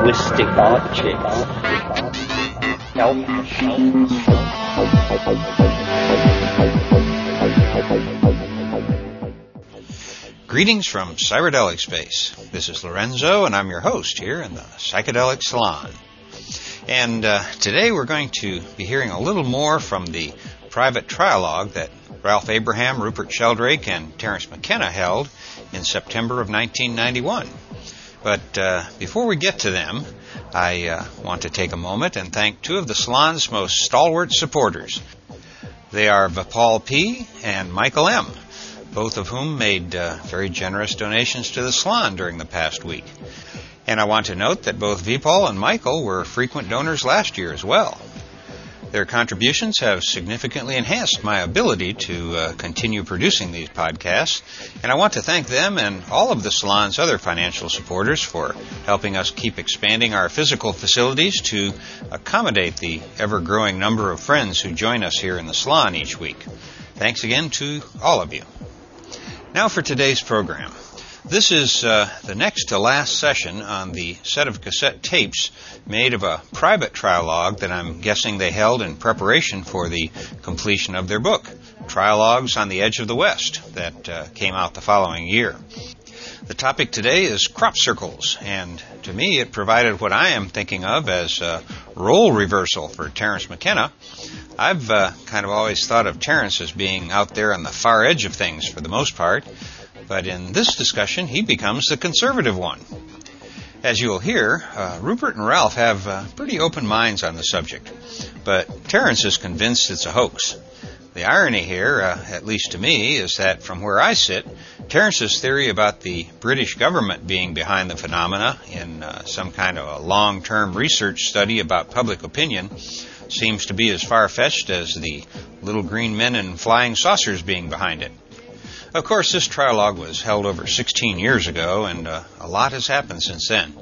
linguistic objects. Greetings from Cyberdelic Space. This is Lorenzo, and I'm your host here in the Psychedelic Salon. And uh, today we're going to be hearing a little more from the private trialogue that Ralph Abraham, Rupert Sheldrake, and Terence McKenna held in September of 1991. But uh, before we get to them, I uh, want to take a moment and thank two of the salon's most stalwart supporters. They are Vipal P. and Michael M., both of whom made uh, very generous donations to the salon during the past week. And I want to note that both Vipal and Michael were frequent donors last year as well. Their contributions have significantly enhanced my ability to uh, continue producing these podcasts, and I want to thank them and all of the salon's other financial supporters for helping us keep expanding our physical facilities to accommodate the ever growing number of friends who join us here in the salon each week. Thanks again to all of you. Now for today's program. This is uh, the next to last session on the set of cassette tapes made of a private trialogue that I'm guessing they held in preparation for the completion of their book, Trialogues on the Edge of the West, that uh, came out the following year. The topic today is crop circles, and to me it provided what I am thinking of as a role reversal for Terence McKenna. I've uh, kind of always thought of Terence as being out there on the far edge of things for the most part, but in this discussion he becomes the conservative one. As you'll hear, uh, Rupert and Ralph have uh, pretty open minds on the subject, but Terence is convinced it's a hoax. The irony here, uh, at least to me, is that from where I sit, Terence's theory about the British government being behind the phenomena in uh, some kind of a long term research study about public opinion seems to be as far fetched as the little green men in flying saucers being behind it. Of course, this trialogue was held over 16 years ago, and uh, a lot has happened since then.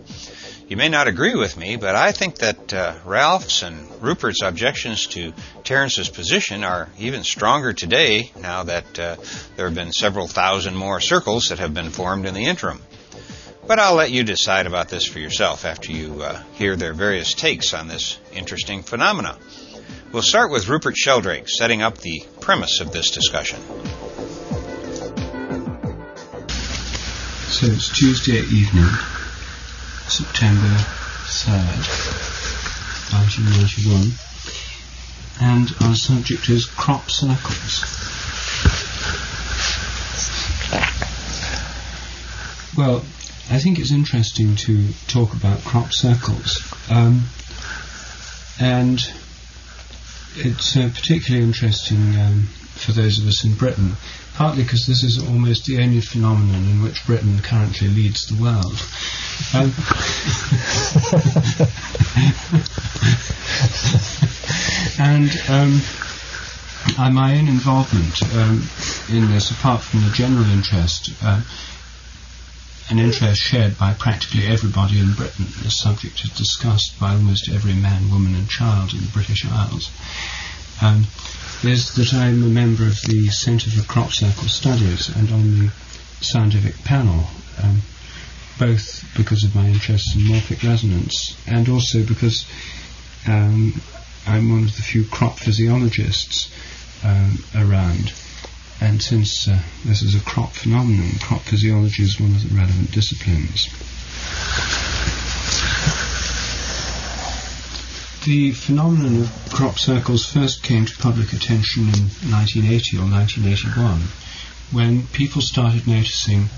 You may not agree with me, but I think that uh, Ralph's and Rupert's objections to Terence's position are even stronger today now that uh, there have been several thousand more circles that have been formed in the interim. But I'll let you decide about this for yourself after you uh, hear their various takes on this interesting phenomena. We'll start with Rupert Sheldrake setting up the premise of this discussion. So it's Tuesday evening, September 3rd, 1991, and our subject is crop circles. Well, I think it's interesting to talk about crop circles, um, and it's uh, particularly interesting um, for those of us in Britain partly because this is almost the only phenomenon in which Britain currently leads the world. Um, and um, my own involvement um, in this, apart from the general interest, uh, an interest shared by practically everybody in Britain. The subject is discussed by almost every man, woman, and child in the British Isles. Um, is that I'm a member of the Centre for Crop Circle Studies and on the scientific panel, um, both because of my interest in morphic resonance and also because um, I'm one of the few crop physiologists um, around. And since uh, this is a crop phenomenon, crop physiology is one of the relevant disciplines. The phenomenon of crop circles first came to public attention in 1980 or 1981 when people started noticing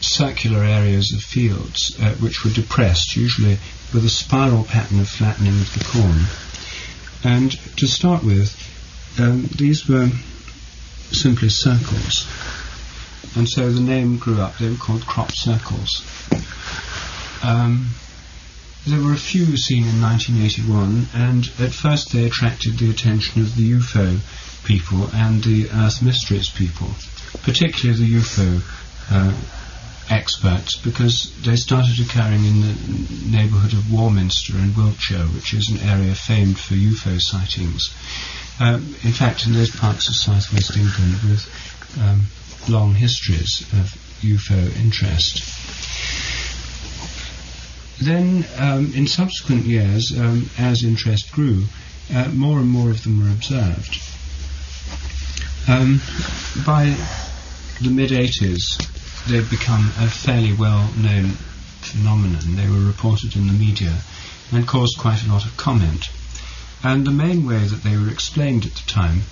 circular areas of fields uh, which were depressed, usually with a spiral pattern of flattening of the corn. And to start with, um, these were simply circles. And so the name grew up. They were called crop circles. Um, there were a few seen in 1981, and at first they attracted the attention of the UFO people and the Earth Mysteries people, particularly the UFO uh, experts, because they started occurring in the neighbourhood of Warminster in Wiltshire, which is an area famed for UFO sightings. Um, in fact, in those parts of southwest England with um, long histories of UFO interest. Then, um, in subsequent years, um, as interest grew, uh, more and more of them were observed. Um, by the mid 80s, they'd become a fairly well known phenomenon. They were reported in the media and caused quite a lot of comment. And the main way that they were explained at the time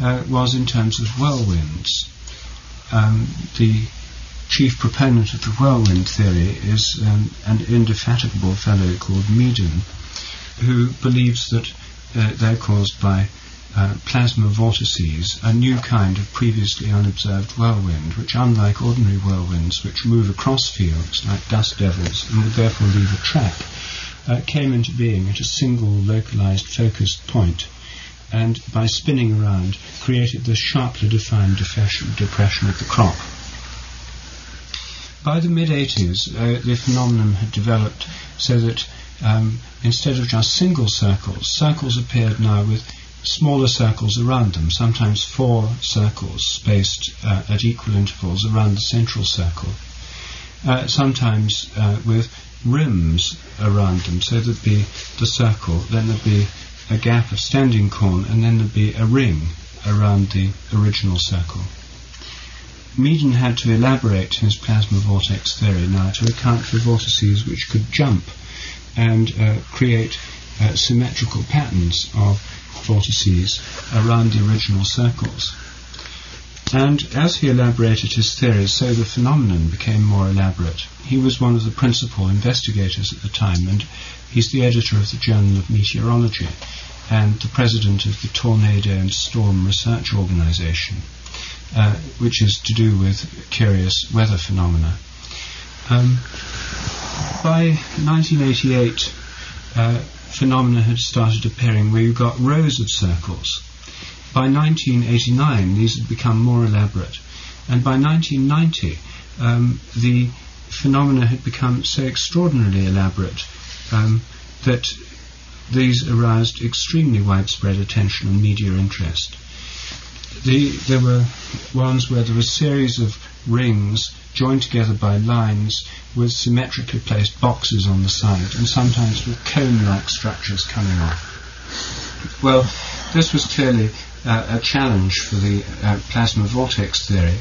uh, was in terms of whirlwinds. Um, the chief proponent of the whirlwind theory is um, an indefatigable fellow called Meaden, who believes that uh, they're caused by uh, plasma vortices, a new kind of previously unobserved whirlwind, which, unlike ordinary whirlwinds, which move across fields like dust devils and would therefore leave a track, uh, came into being at a single localized focused point and by spinning around created the sharply defined depression of the crop. By the mid 80s, uh, the phenomenon had developed so that um, instead of just single circles, circles appeared now with smaller circles around them, sometimes four circles spaced uh, at equal intervals around the central circle, uh, sometimes uh, with rims around them. So there'd be the circle, then there'd be a gap of standing corn, and then there'd be a ring around the original circle. Meaden had to elaborate his plasma vortex theory now to account for vortices which could jump and uh, create uh, symmetrical patterns of vortices around the original circles. And as he elaborated his theories, so the phenomenon became more elaborate. He was one of the principal investigators at the time, and he's the editor of the Journal of Meteorology and the president of the Tornado and Storm Research Organization, uh, which is to do with curious weather phenomena. Um, by 1988, uh, phenomena had started appearing where you got rows of circles. By 1989, these had become more elaborate, and by 1990, um, the phenomena had become so extraordinarily elaborate um, that these aroused extremely widespread attention and media interest. The, there were ones where there were a series of rings joined together by lines with symmetrically placed boxes on the side and sometimes with cone-like structures coming off. Well, this was clearly uh, a challenge for the uh, plasma vortex theory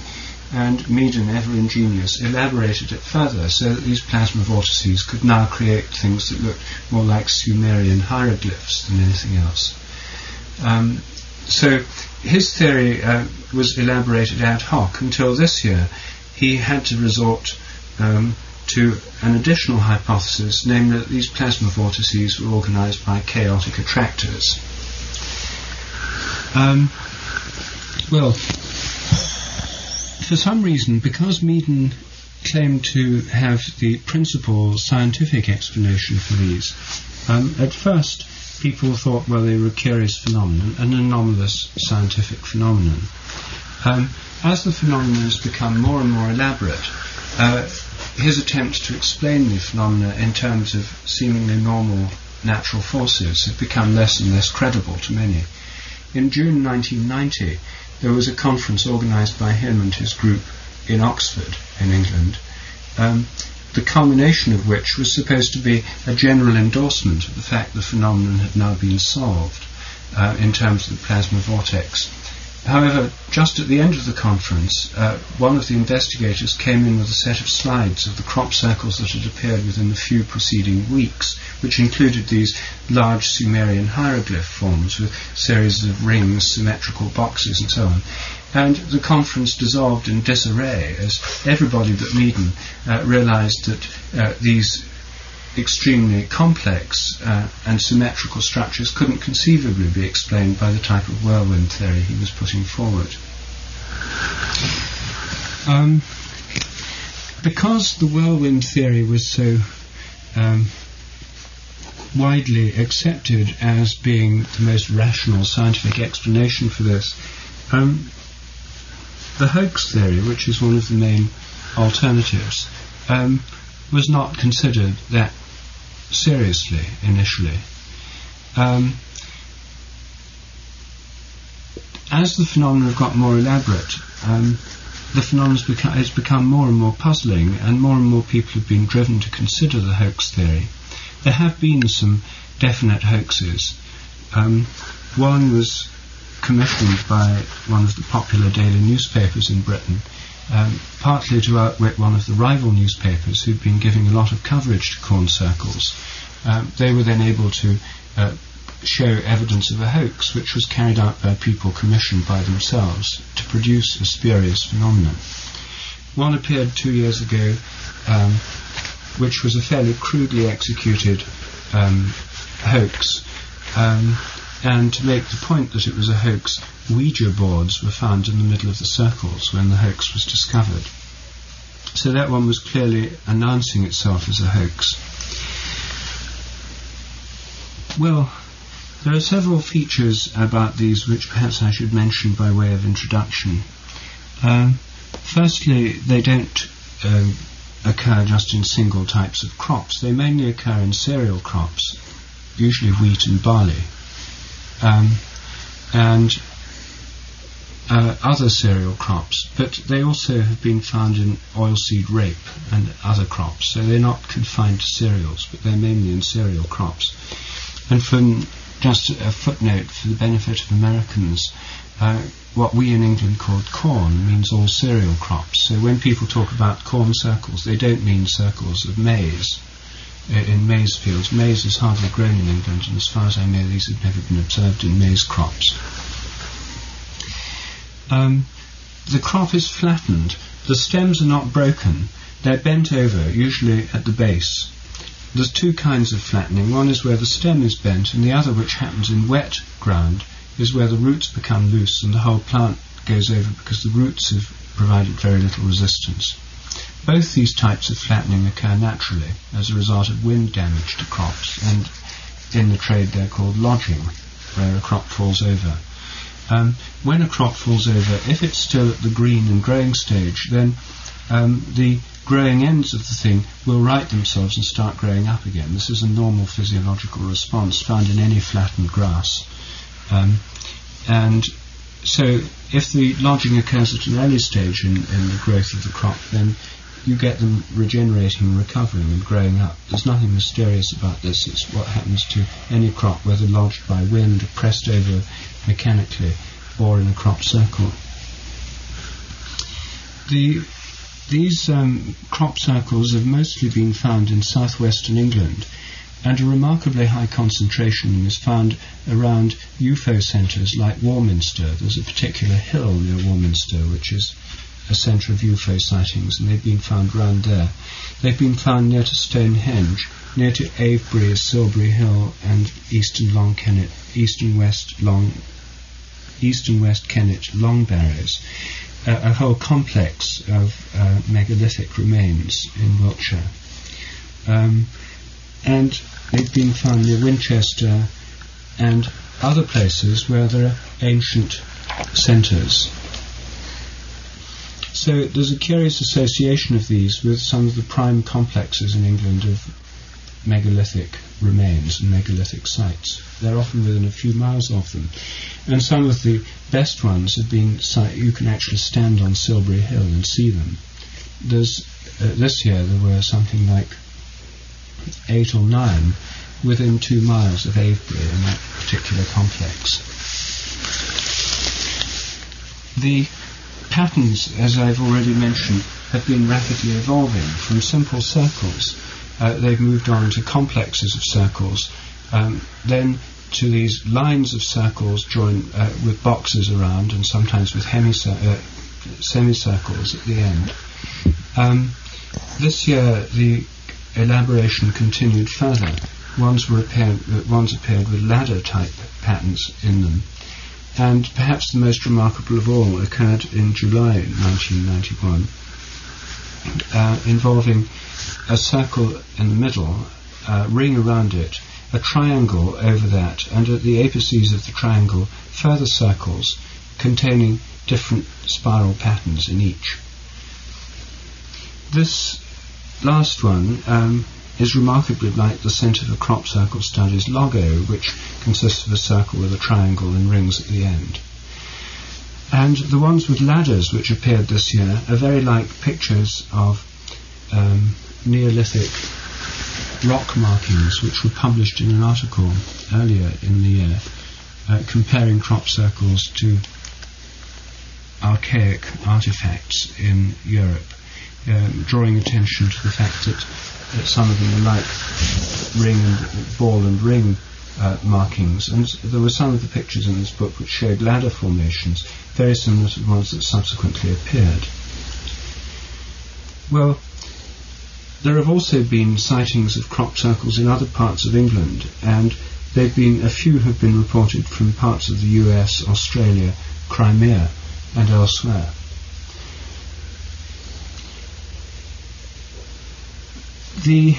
and Meaden, ever ingenious, elaborated it further so that these plasma vortices could now create things that looked more like Sumerian hieroglyphs than anything else. Um, so his theory uh, was elaborated ad hoc until this year. He had to resort um, to an additional hypothesis, namely that these plasma vortices were organized by chaotic attractors. Um, well, for some reason, because Meaden claimed to have the principal scientific explanation for these, um, at first people thought, well, they were a curious phenomenon, an anomalous scientific phenomenon. Um, as the phenomenon has become more and more elaborate, uh, his attempts to explain the phenomena in terms of seemingly normal natural forces have become less and less credible to many. In June 1990, there was a conference organised by him and his group in Oxford, in England, um, the culmination of which was supposed to be a general endorsement of the fact the phenomenon had now been solved uh, in terms of the plasma vortex. However, just at the end of the conference, uh, one of the investigators came in with a set of slides of the crop circles that had appeared within the few preceding weeks, which included these large Sumerian hieroglyph forms with series of rings, symmetrical boxes, and so on. And the conference dissolved in disarray as everybody but Meaden uh, realized that uh, these extremely complex uh, and symmetrical structures couldn't conceivably be explained by the type of whirlwind theory he was putting forward. Um, because the whirlwind theory was so um, widely accepted as being the most rational scientific explanation for this, um, the hoax theory, which is one of the main alternatives, um, was not considered that seriously initially. Um, as the phenomena have got more elaborate, um, the phenomenon has become more and more puzzling, and more and more people have been driven to consider the hoax theory. There have been some definite hoaxes. Um, one was commissioned by one of the popular daily newspapers in Britain, um, partly to outwit one of the rival newspapers who'd been giving a lot of coverage to corn circles. Um, they were then able to uh, show evidence of a hoax, which was carried out by people commissioned by themselves to produce a spurious phenomenon. One appeared two years ago, um, which was a fairly crudely executed um, hoax. And to make the point that it was a hoax, Ouija boards were found in the middle of the circles when the hoax was discovered. So that one was clearly announcing itself as a hoax. Well, there are several features about these which perhaps I should mention by way of introduction. Um, firstly, they don't um, occur just in single types of crops. They mainly occur in cereal crops, usually wheat and barley um, and uh, other cereal crops, but they also have been found in oilseed rape and other crops. So they're not confined to cereals, but they're mainly in cereal crops. And from just a footnote for the benefit of Americans, uh, what we in England called corn means all cereal crops. So when people talk about corn circles, they don't mean circles of maize in maize fields. Maize is hardly grown in England, and as far as I know, these have never been observed in maize crops. Um, the crop is flattened. The stems are not broken. They're bent over, usually at the base. There's two kinds of flattening. One is where the stem is bent, and the other, which happens in wet ground, is where the roots become loose and the whole plant goes over because the roots have provided very little resistance. Both these types of flattening occur naturally as a result of wind damage to crops, and in the trade they're called lodging, where a crop falls over. Um, when a crop falls over, if it's still at the green and growing stage, then um, the growing ends of the thing will right themselves and start growing up again. This is a normal physiological response found in any flattened grass. Um, and so if the lodging occurs at an early stage in, in the growth of the crop, then you get them regenerating and recovering and growing up. There's nothing mysterious about this. It's what happens to any crop, whether lodged by wind pressed over mechanically or in a crop circle. The, these um, crop circles have mostly been found in southwestern England, and a remarkably high concentration is found around UFO centres like Warminster. There's a particular hill near Warminster which is a centre of UFO sightings, and they've been found round there. They've been found near to Stonehenge, near to Avebury, Silbury Hill, and eastern Long Kennet, eastern west Long, eastern west Kennet Long Barrows. A whole complex of uh, megalithic remains in Wiltshire. Um, and they've been found near Winchester and other places where there are ancient centres so there's a curious association of these with some of the prime complexes in England of megalithic remains and megalithic sites. They're often within a few miles of them. And some of the best ones have been, you can actually stand on Silbury Hill and see them. There's, uh, this year there were something like eight or nine within two miles of Avebury in that particular complex. The patterns, as I've already mentioned, have been rapidly evolving from simple circles. Uh, they've moved on to complexes of circles, um, then to these lines of circles joined uh, with boxes around and sometimes with uh, semicircles at the end. Um, this year, the elaboration continued further. Ones, were appeared, ones appeared with ladder type patterns in them and perhaps the most remarkable of all occurred in July 1991, uh, involving a circle in the middle, a ring around it, a triangle over that, and at the apices of the triangle, further circles containing different spiral patterns in each. This last one um, is remarkably like the Centre for Crop Circle Studies logo, which consists of a circle with a triangle and rings at the end. And the ones with ladders which appeared this year are very like pictures of um, Neolithic rock markings which were published in an article earlier in the year uh, comparing crop circles to archaic artifacts in Europe, um, drawing attention to the fact that, that some of them are like ring and ball and ring uh, markings. And there were some of the pictures in this book which showed ladder formations, very similar to the ones that subsequently appeared. Well, there have also been sightings of crop circles in other parts of England, and they've been a few have been reported from parts of the US, Australia, Crimea, and elsewhere. The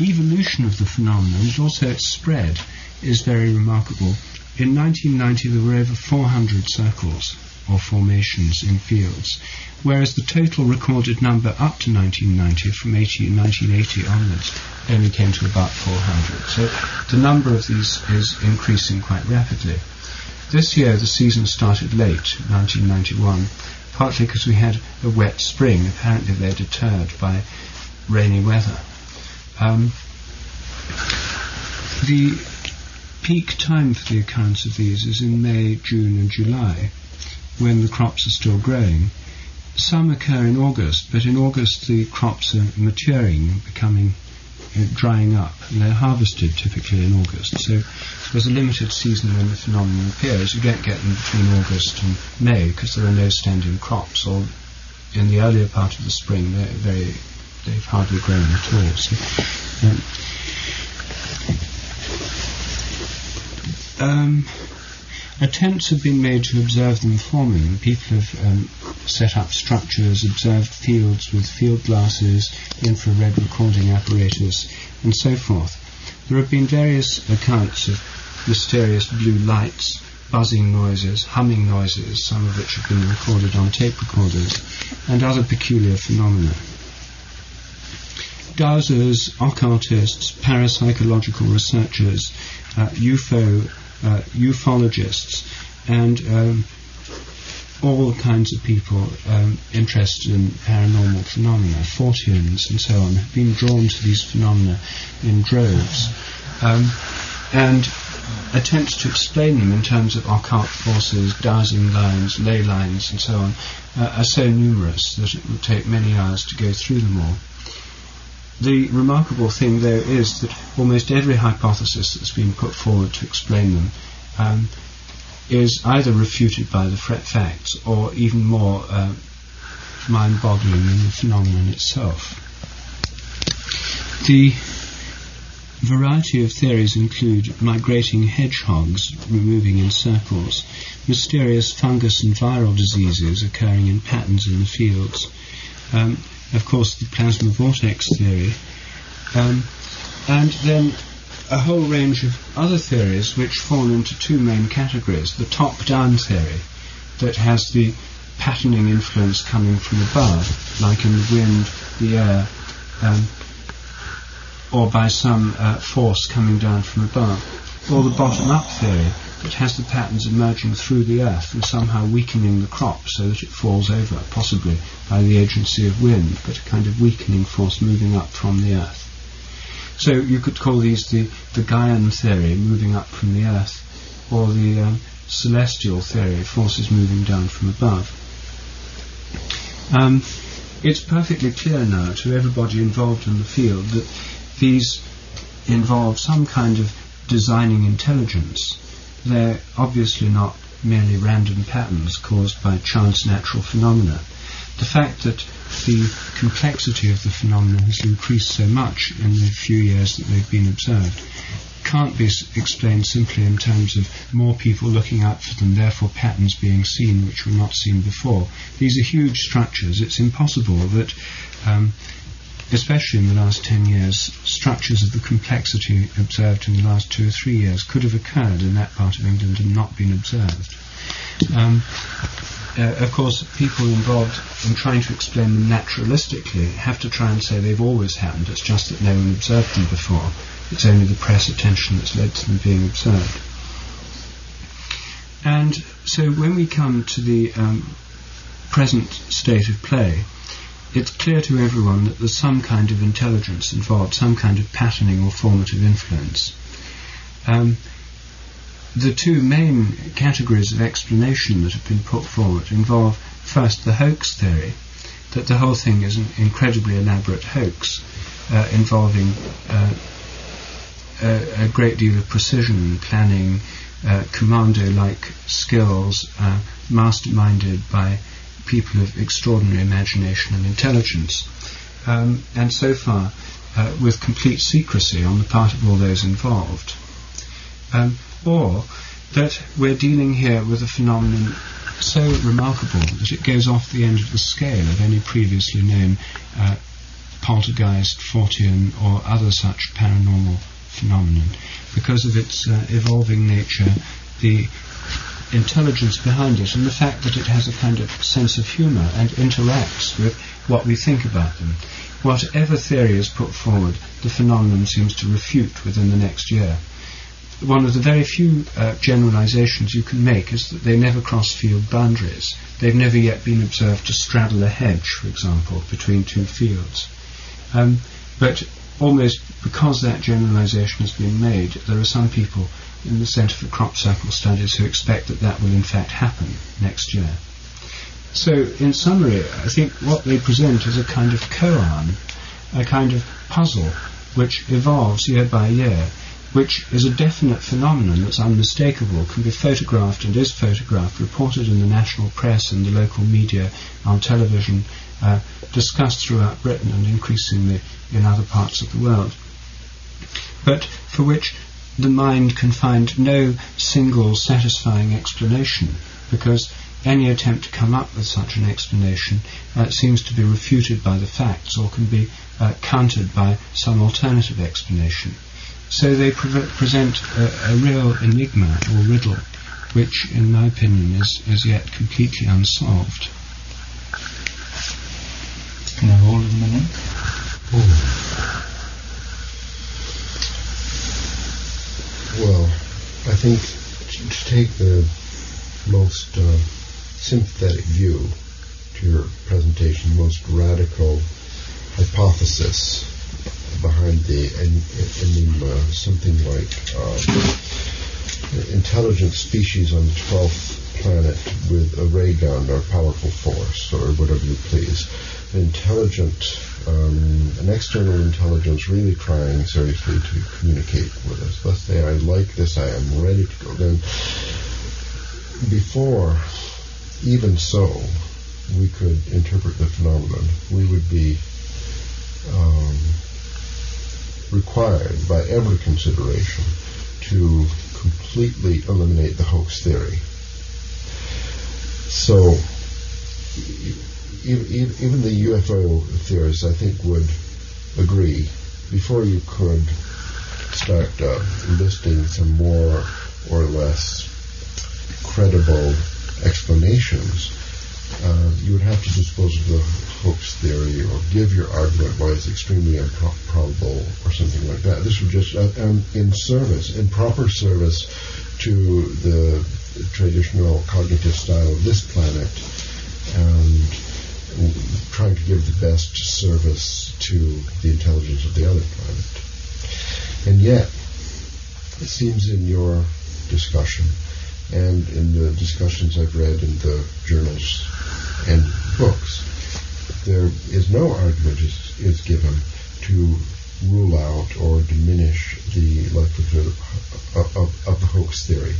evolution of the phenomenon and also its spread is very remarkable. In 1990 there were over 400 circles or formations in fields, whereas the total recorded number up to 1990, from 18, 1980 onwards, only came to about 400. So the number of these is increasing quite rapidly. This year the season started late, 1991, partly because we had a wet spring. Apparently they're deterred by rainy weather. Um, the peak time for the occurrence of these is in May, June, and July, when the crops are still growing. Some occur in August, but in August the crops are maturing, and becoming drying up, and they're harvested typically in August. So there's a limited season when the phenomenon appears. You don't get them between August and May because there are no standing crops, or in the earlier part of the spring they're very they've hardly grown at all. So, um, um, attempts have been made to observe them forming. People have um, set up structures, observed fields with field glasses, infrared recording apparatus, and so forth. There have been various accounts of mysterious blue lights, buzzing noises, humming noises, some of which have been recorded on tape recorders, and other peculiar phenomena. Dowsers, occultists, parapsychological researchers, uh, UFO ufologists, and um, all kinds of people um, interested in paranormal phenomena, Forteans and so on, have been drawn to these phenomena in droves. Um, and attempts to explain them in terms of occult forces, dowsing lines, ley lines, and so on, uh, are so numerous that it would take many hours to go through them all. The remarkable thing, though, is that almost every hypothesis that's been put forward to explain them um, is either refuted by the facts or even more uh, mind-boggling in the phenomenon itself. The variety of theories include migrating hedgehogs removing in circles, mysterious fungus and viral diseases occurring in patterns in the fields, um, of course, the plasma vortex theory, um, and then a whole range of other theories which fall into two main categories. The top-down theory that has the patterning influence coming from above, like in the wind, the air, um, or by some uh, force coming down from above. Or the bottom-up theory it has the patterns emerging through the earth and somehow weakening the crop so that it falls over, possibly by the agency of wind, but a kind of weakening force moving up from the earth. So you could call these the, the Gaian theory, moving up from the earth, or the um, celestial theory, forces moving down from above. Um, it's perfectly clear now to everybody involved in the field that these involve some kind of designing intelligence they're obviously not merely random patterns caused by chance natural phenomena. The fact that the complexity of the phenomena has increased so much in the few years that they've been observed can't be explained simply in terms of more people looking out for them, therefore patterns being seen which were not seen before. These are huge structures. It's impossible that um, especially in the last 10 years, structures of the complexity observed in the last two or three years could have occurred in that part of England and not been observed. Um, uh, of course, people involved in trying to explain them naturalistically have to try and say they've always happened, it's just that no one observed them before. It's only the press attention that's led to them being observed. and so when we come to the um, present state of play, it's clear to everyone that there's some kind of intelligence involved, some kind of patterning or formative influence. Um, the two main categories of explanation that have been put forward involve first the hoax theory, that the whole thing is an incredibly elaborate hoax uh, involving uh, a, a, great deal of precision, planning, uh, commando-like skills, uh, masterminded by people of extraordinary imagination and intelligence, um, and so far uh, with complete secrecy on the part of all those involved. Um, or that we're dealing here with a phenomenon so remarkable that it goes off the end of the scale of any previously known uh, poltergeist, Fortean, or other such paranormal phenomenon. Because of its uh, evolving nature, the intelligence behind it, and the fact that it has a kind of sense of humour and interacts with what we think about them. Whatever theory is put forward, the phenomenon seems to refute within the next year. One of the very few uh, generalizations you can make is that they never cross field boundaries. They've never yet been observed to straddle a hedge, for example, between two fields. Um, but almost because that generalization has been made, there are some people in the Centre for Crop Circle Studies who expect that that will in fact happen next year. So, in summary, I think what they present is a kind of koan, a kind of puzzle which evolves year by year, which is a definite phenomenon that's unmistakable, can be photographed and is photographed, reported in the national press and the local media, on television, uh, discussed throughout Britain and increasingly in other parts of the world, but for which the mind can find no single satisfying explanation because any attempt to come up with such an explanation uh, seems to be refuted by the facts or can be uh, countered by some alternative explanation. So they pre- present a, a, real enigma or riddle, which, in my opinion, is as yet completely unsolved. Can I hold a minute? Ooh. Well, I think to take the most uh, sympathetic view to your presentation, most radical hypothesis behind the enigma, something like uh, intelligent species on the 12th planet with a ray gun or powerful force or whatever you please. Intelligent um, an external intelligence really trying seriously to communicate with us. Let's say, I like this, I am ready to go. Then, before even so we could interpret the phenomenon, we would be um, required by every consideration to completely eliminate the hoax theory. So even the UFO theorists, I think, would agree before you could start uh, listing some more or less credible explanations, uh, you would have to dispose of the hoax theory or give your argument why it's extremely improbable or something like that. This would just, uh, um, in service, in proper service to the traditional cognitive style of this planet, and trying to give the best service to the intelligence of the other planet. And yet, it seems in your discussion and in the discussions I've read in the journals and books, there is no argument is, is given to rule out or diminish the likelihood of, of, of the hoax theory.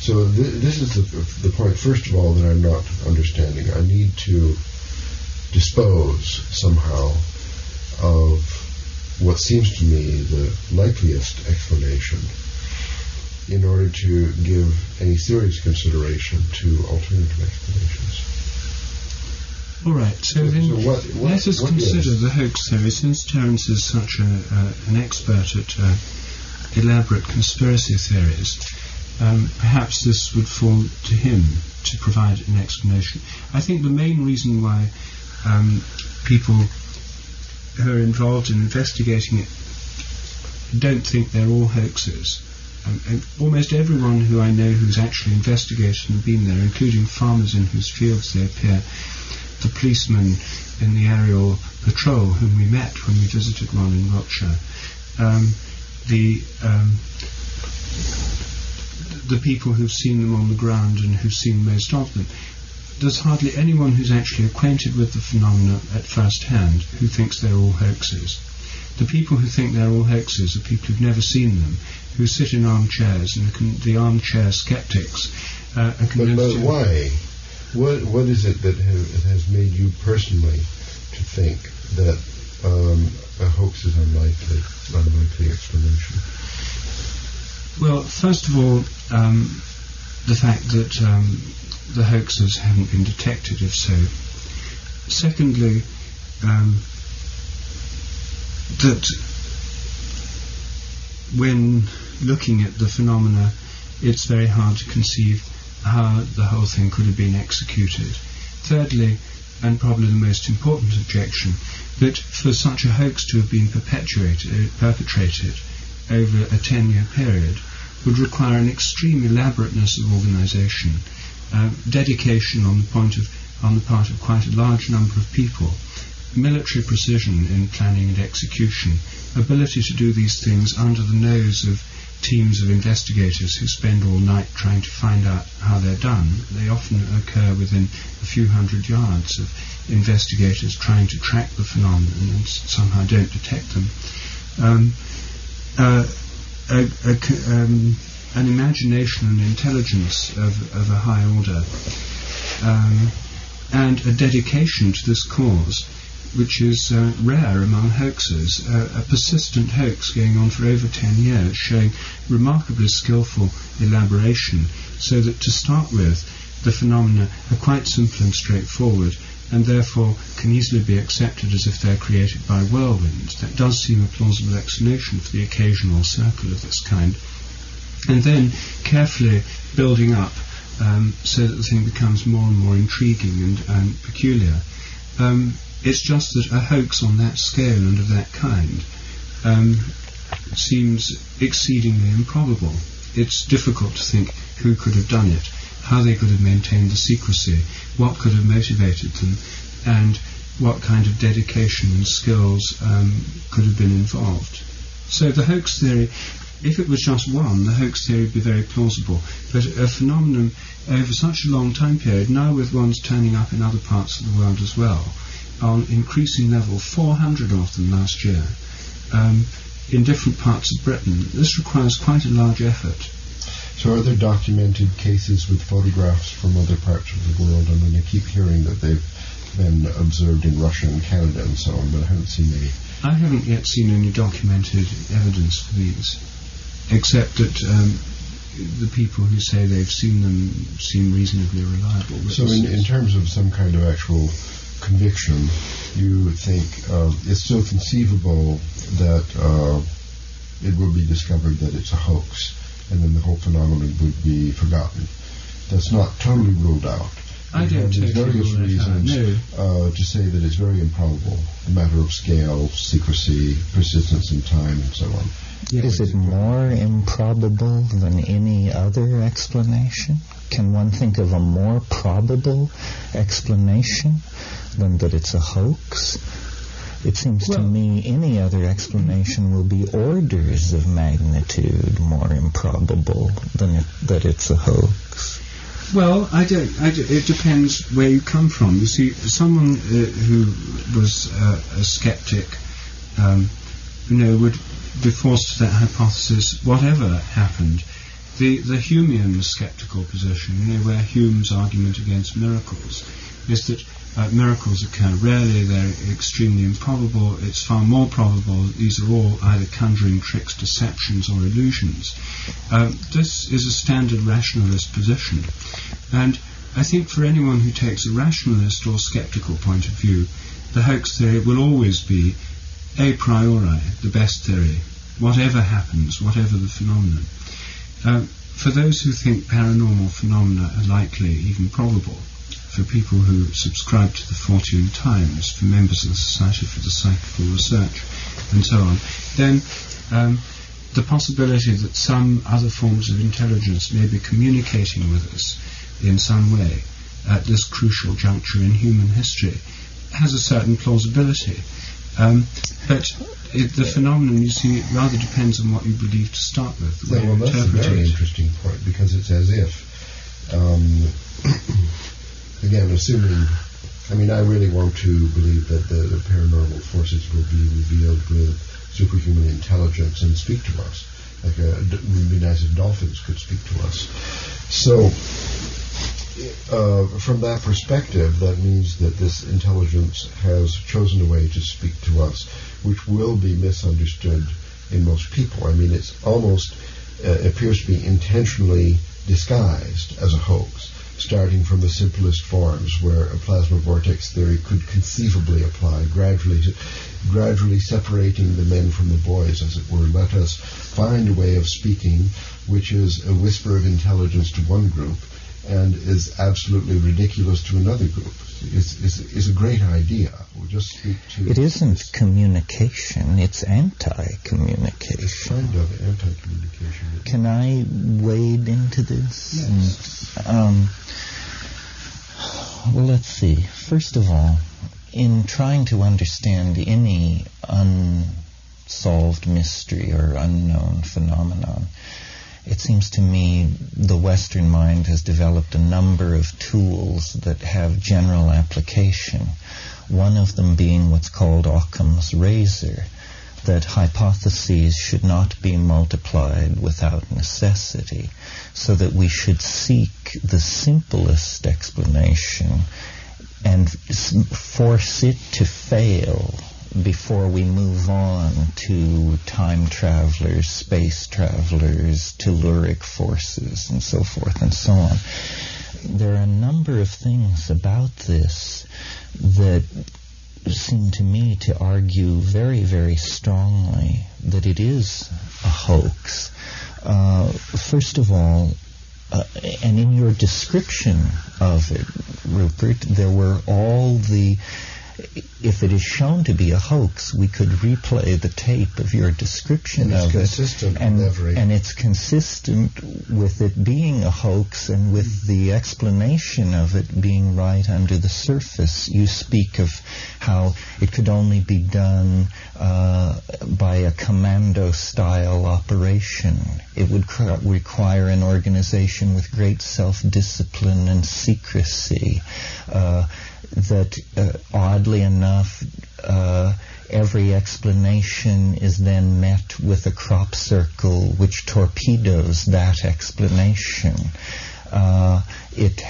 So th- this is the, the point, first of all, that I'm not understanding. I need to dispose somehow of what seems to me the likeliest explanation in order to give any serious consideration to alternative explanations. All right, so, so then so what, what, let us consider is? the hoax theory. Since Terence is such a, uh, an expert at uh, elaborate conspiracy theories, um, perhaps this would fall to him to provide an explanation. I think the main reason why um, people who are involved in investigating it don't think they're all hoaxes um, and almost everyone who I know who's actually investigated and been there, including farmers in whose fields they appear, the policemen in the aerial patrol whom we met when we visited one in Wiltshire, um, the um, the people who've seen them on the ground and who've seen most of them. There's hardly anyone who's actually acquainted with the phenomena at first hand who thinks they're all hoaxes. The people who think they're all hoaxes are people who've never seen them, who sit in armchairs, and can, the armchair skeptics uh, But, but why? What What is it that has, has made you personally to think that um, a hoax is unlikely, unlikely explanation? Well, first of all, um, the fact that um, the hoaxes haven't been detected, if so. Secondly, um, that when looking at the phenomena, it's very hard to conceive how the whole thing could have been executed. Thirdly, and probably the most important objection, that for such a hoax to have been perpetrated over a 10-year period would require an extreme elaborateness of organisation, uh, dedication on the point of on the part of quite a large number of people, military precision in planning and execution, ability to do these things under the nose of teams of investigators who spend all night trying to find out how they're done. They often occur within a few hundred yards of investigators trying to track the phenomenon and somehow don't detect them. Um, uh, a, a um, an imagination and intelligence of, of a high order, um, and a dedication to this cause, which is uh, rare among hoaxers. Uh, a persistent hoax going on for over 10 years, showing remarkably skillful elaboration, so that to start with, the phenomena are quite simple and straightforward, and therefore can easily be accepted as if they're created by whirlwinds. That does seem a plausible explanation for the occasional circle of this kind. And then carefully building up um, so that the thing becomes more and more intriguing and, and peculiar. Um, it's just that a hoax on that scale and of that kind um, seems exceedingly improbable. It's difficult to think who could have done it, how they could have maintained the secrecy, what could have motivated them, and what kind of dedication and skills um, could have been involved. So the hoax theory, if it was just one, the hoax theory would be very plausible. But a phenomenon over such a long time period, now with ones turning up in other parts of the world as well, on increasing level, 400 of them last year, um, in different parts of Britain, this requires quite a large effort. So, are there documented cases with photographs from other parts of the world? I mean, I keep hearing that they've been observed in Russia and Canada and so on, but I haven't seen any. I haven't yet seen any documented evidence for these, except that um, the people who say they've seen them seem reasonably reliable. So, in, in terms of some kind of actual conviction, you would think uh, it's still conceivable that uh, it will be discovered that it's a hoax, and then the whole phenomenon would be forgotten. That's not totally ruled out. I You don't have these totally various rule it out, reasons no. uh, to say that it's very improbable. A matter of scale, secrecy, persistence in time, and so on. Is it more improbable than any other explanation? Can one think of a more probable explanation than that it's a hoax? It seems to me any other explanation will be orders of magnitude more improbable than it, that it's a hoax. Well, I don't, I don't- It depends where you come from. You see, someone uh, who was uh, a skeptic, um, you know, would be forced to that hypothesis, whatever happened. The the Humean skeptical position, you know, where Hume's argument against miracles is that uh, miracles occur rarely, they're extremely improbable, it's far more probable that these are all either conjuring tricks, deceptions, or illusions. Um, this is a standard rationalist position. And I think for anyone who takes a rationalist or skeptical point of view, the hoax theory will always be a priori the best theory, whatever happens, whatever the phenomenon. Um, for those who think paranormal phenomena are likely, even probable, for people who subscribe to the Fortean Times, for members of the Society for the Psychical Research, and so on, then um, the possibility that some other forms of intelligence may be communicating with us in some way at this crucial juncture in human history has a certain plausibility. Um, but it, the phenomenon, you see, rather depends on what you believe to start with. The well, that's a very it. interesting point because it's as if, um, again, assuming, I mean, I really want to believe that the, the paranormal forces will be revealed with superhuman intelligence and speak to us. Like a, it would be nice if dolphins could speak to us. So, uh, from that perspective, that means that this intelligence has chosen a way to speak to us, which will be misunderstood in most people. I mean, it's almost uh, appears to be intentionally disguised as a hoax, starting from the simplest forms where a plasma vortex theory could conceivably apply, gradually, gradually separating the men from the boys, as it were. Let us find a way of speaking which is a whisper of intelligence to one group and is absolutely ridiculous to another group. Is is is a great idea. We'll just speak to It isn't communication, it's anti-communication. kind of anti-communication. Can I wade into this? Yes. And, um, well, let's see. First of all, in trying to understand any unsolved mystery or unknown phenomenon, it seems to me the Western mind has developed a number of tools that have general application. One of them being what's called Occam's razor, that hypotheses should not be multiplied without necessity, so that we should seek the simplest explanation and force it to fail before we move on to time travelers, space travelers, telluric forces, and so forth and so on. There are a number of things about this that seem to me to argue very, very strongly that it is a hoax. Uh, first of all, uh, and in your description of it, Rupert, there were all the. If it is shown to be a hoax, we could replay the tape of your description And it's of consistent it, and, with every- and it's consistent with it being a hoax and with the explanation of it being right under the surface. You speak of how it could only be done uh, by a commando-style operation. It would cr- require an organization with great self-discipline and secrecy. Uh, that uh, oddly enough, uh, every explanation is then met with a crop circle which torpedoes that explanation. Uh, it,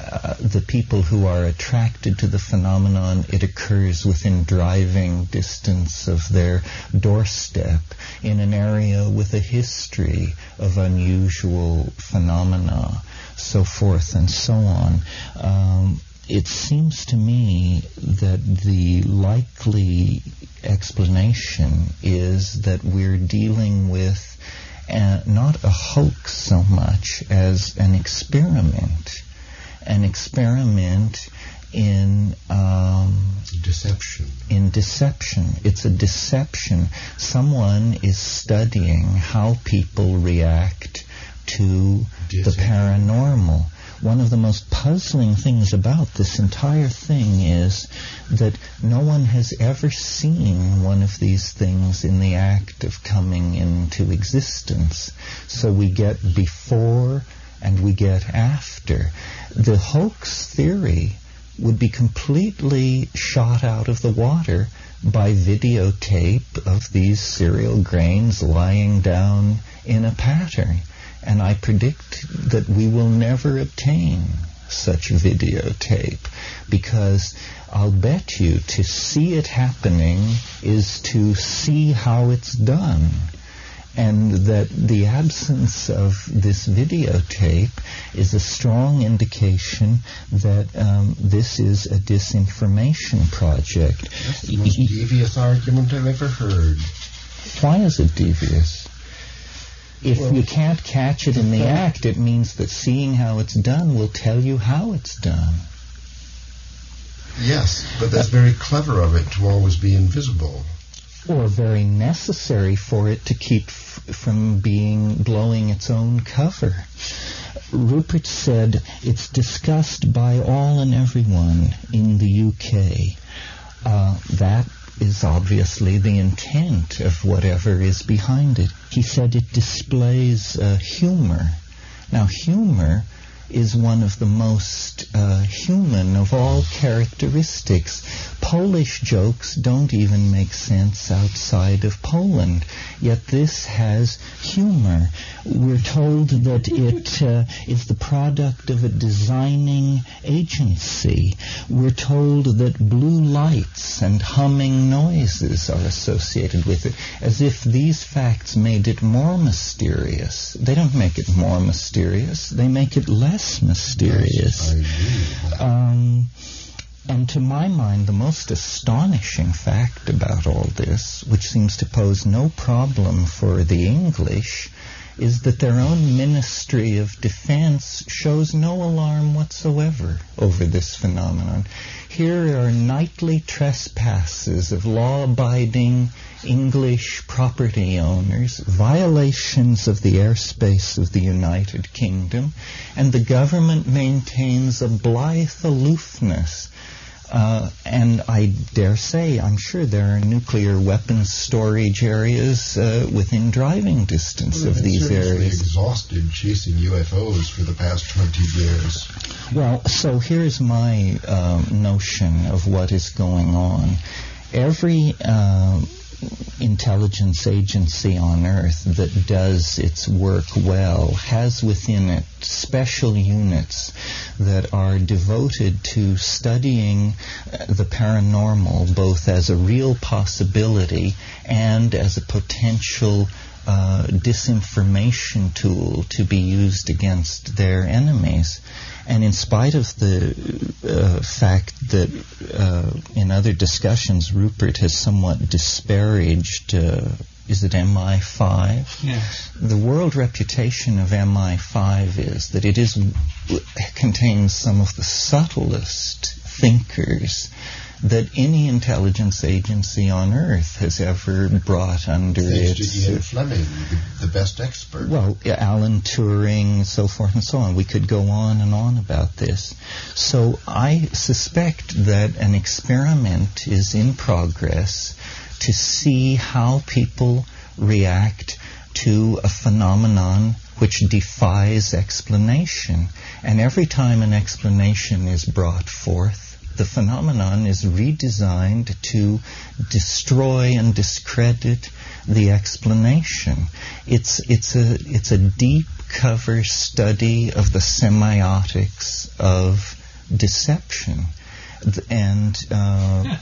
uh, the people who are attracted to the phenomenon, it occurs within driving distance of their doorstep in an area with a history of unusual phenomena, so forth and so on. Um, it seems to me that the likely explanation is that we're dealing with uh, not a hoax so much as an experiment, an experiment in um, Deception. in deception. It's a deception. Someone is studying how people react to the paranormal. One of the most puzzling things about this entire thing is that no one has ever seen one of these things in the act of coming into existence. So we get before and we get after. The hoax theory would be completely shot out of the water by videotape of these cereal grains lying down in a pattern. And I predict that we will never obtain such videotape because I'll bet you to see it happening is to see how it's done. And that the absence of this videotape is a strong indication that um, this is a disinformation project. That's the most devious argument I've ever heard. Why is it devious? If Well- you can't catch it in the act, it means that seeing how it's done will tell you how it's done. Yes, but that's very clever of it to always be invisible. or very necessary for it to keep f- from being blowing its own cover. Rupert said it's discussed by all and everyone in the UK. Uh, that is obviously the intent of whatever is behind it. He said it displays uh, humor. Now, humor is one of the most uh, human of all characteristics. Polish jokes don't even make sense outside of Poland, yet this has humor. We're told that it uh, is the product of a designing agency. We're told that blue lights and humming noises are associated with it, as if these facts made it more mysterious. They don't make it more mysterious, they make it less mysterious. Um, and to my mind, the most astonishing fact about all this, which seems to pose no problem for the English, is that their own Ministry of Defense shows no alarm whatsoever over this phenomenon. Here are nightly trespasses of law-abiding English property owners, violations of the airspace of the United Kingdom, and the government maintains a blithe aloofness uh, and I dare say, I'm sure there are nuclear weapons storage areas uh, within driving distance well, of these areas. Exhausted chasing UFOs for the past 20 years. Well, so here's my uh, notion of what is going on. Every uh, intelligence agency on Earth that does its work well has within it special units that are devoted to studying the paranormal both as a real possibility and as a potential uh, disinformation tool to be used against their enemies. And in spite of the uh, fact that uh, in other discussions Rupert has somewhat disparaged, uh, is it MI5? Yes. The world reputation of MI5 is that it is contains some of the subtlest thinkers that any intelligence agency on Earth has ever brought under Thanks its. to Ian Fleming, the, the best expert. Well, Alan Turing, so forth and so on. We could go on and on about this. So I suspect that an experiment is in progress to see how people react to a phenomenon which defies explanation. And every time an explanation is brought forth, the phenomenon is redesigned to destroy and discredit the explanation. It's, it's, a, it's a deep cover study of the semiotics of deception. And uh,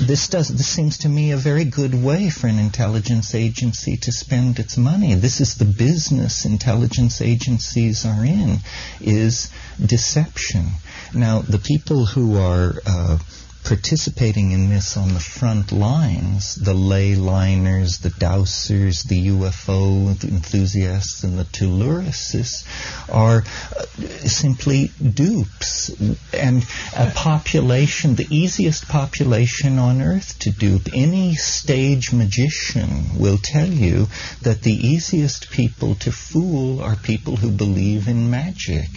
this does this seems to me a very good way for an intelligence agency to spend its money. This is the business intelligence agencies are in, is deception. Now, the people who are uh, participating in this on the front lines, the ley liners, the dowsers, the UFO enthusiasts, and the Tellurists, are uh, simply dupes. And a population, the easiest population on earth to dupe. Any stage magician will tell you that the easiest people to fool are people who believe in magic.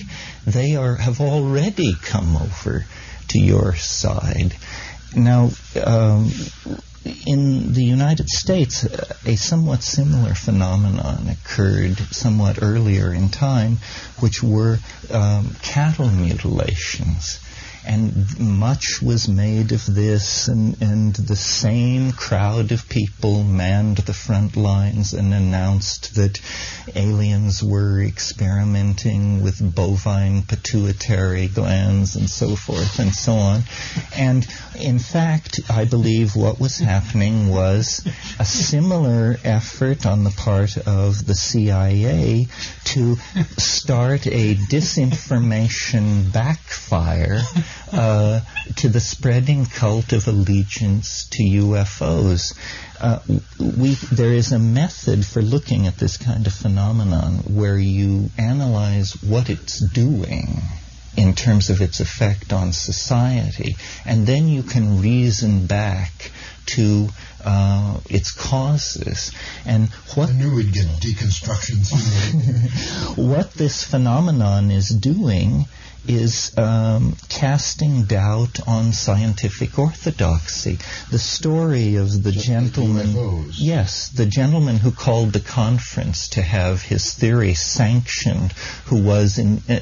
They are have already come over to your side. Now, um, in the United States, a somewhat similar phenomenon occurred somewhat earlier in time, which were um, cattle mutilations and much was made of this, and, and the same crowd of people manned the front lines and announced that aliens were experimenting with bovine pituitary glands and so forth and so on. And in fact, I believe what was happening was a similar effort on the part of the CIA to start a disinformation backfire uh, to the spreading cult of allegiance to UFOs. Uh, we, there is a method for looking at this kind of phenomenon where you analyze what it's doing in terms of its effect on society. And then you can reason back to uh, its causes. And what I knew we'd get deconstructions. what this phenomenon is doing is um, casting doubt on scientific orthodoxy. The story of the Just gentleman, yes, the gentleman who called the conference to have his theory sanctioned, who was in, uh,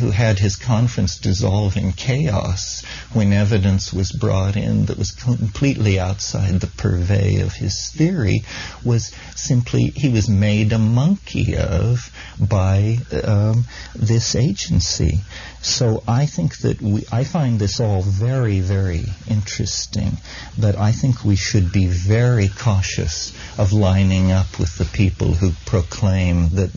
who had his conference dissolve in chaos when evidence was brought in that was completely outside the purvey of his theory, was simply he was made a monkey of by um, this agency. So I think that we, I find this all very, very interesting, but I think we should be very cautious of lining up with the people who proclaim that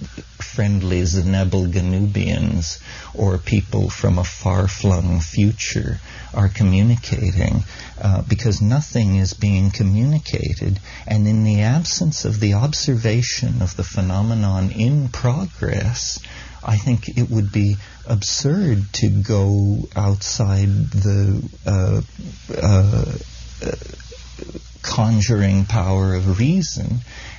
friendly Zenebel Ganubians or people from a far-flung future are communicating, uh, because nothing is being communicated, and in the absence of the observation of the phenomenon in progress, I think it would be absurd to go outside the uh, uh, conjuring power of reason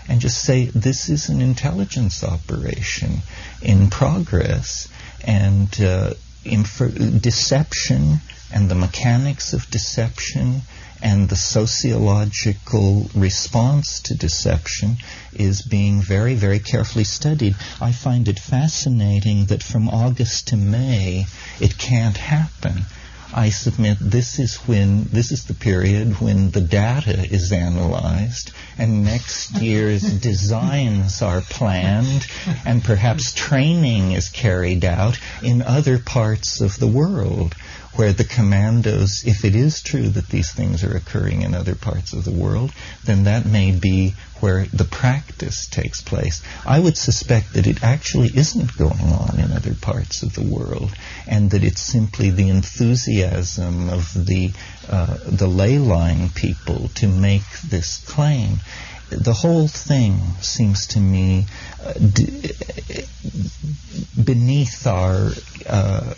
and just say this is an intelligence operation in progress and uh, infer- deception and the mechanics of deception and the sociological response to deception is being very, very carefully studied. I find it fascinating that from August to May it can't happen. I submit this is when this is the period when the data is analyzed and next year's designs are planned and perhaps training is carried out in other parts of the world where the commandos, if it is true that these things are occurring in other parts of the world, then that may be where the practice takes place. I would suspect that it actually isn't going on in other parts of the world, and that it's simply the enthusiasm of the uh, the ley line people to make this claim. The whole thing seems to me uh, d- beneath our uh,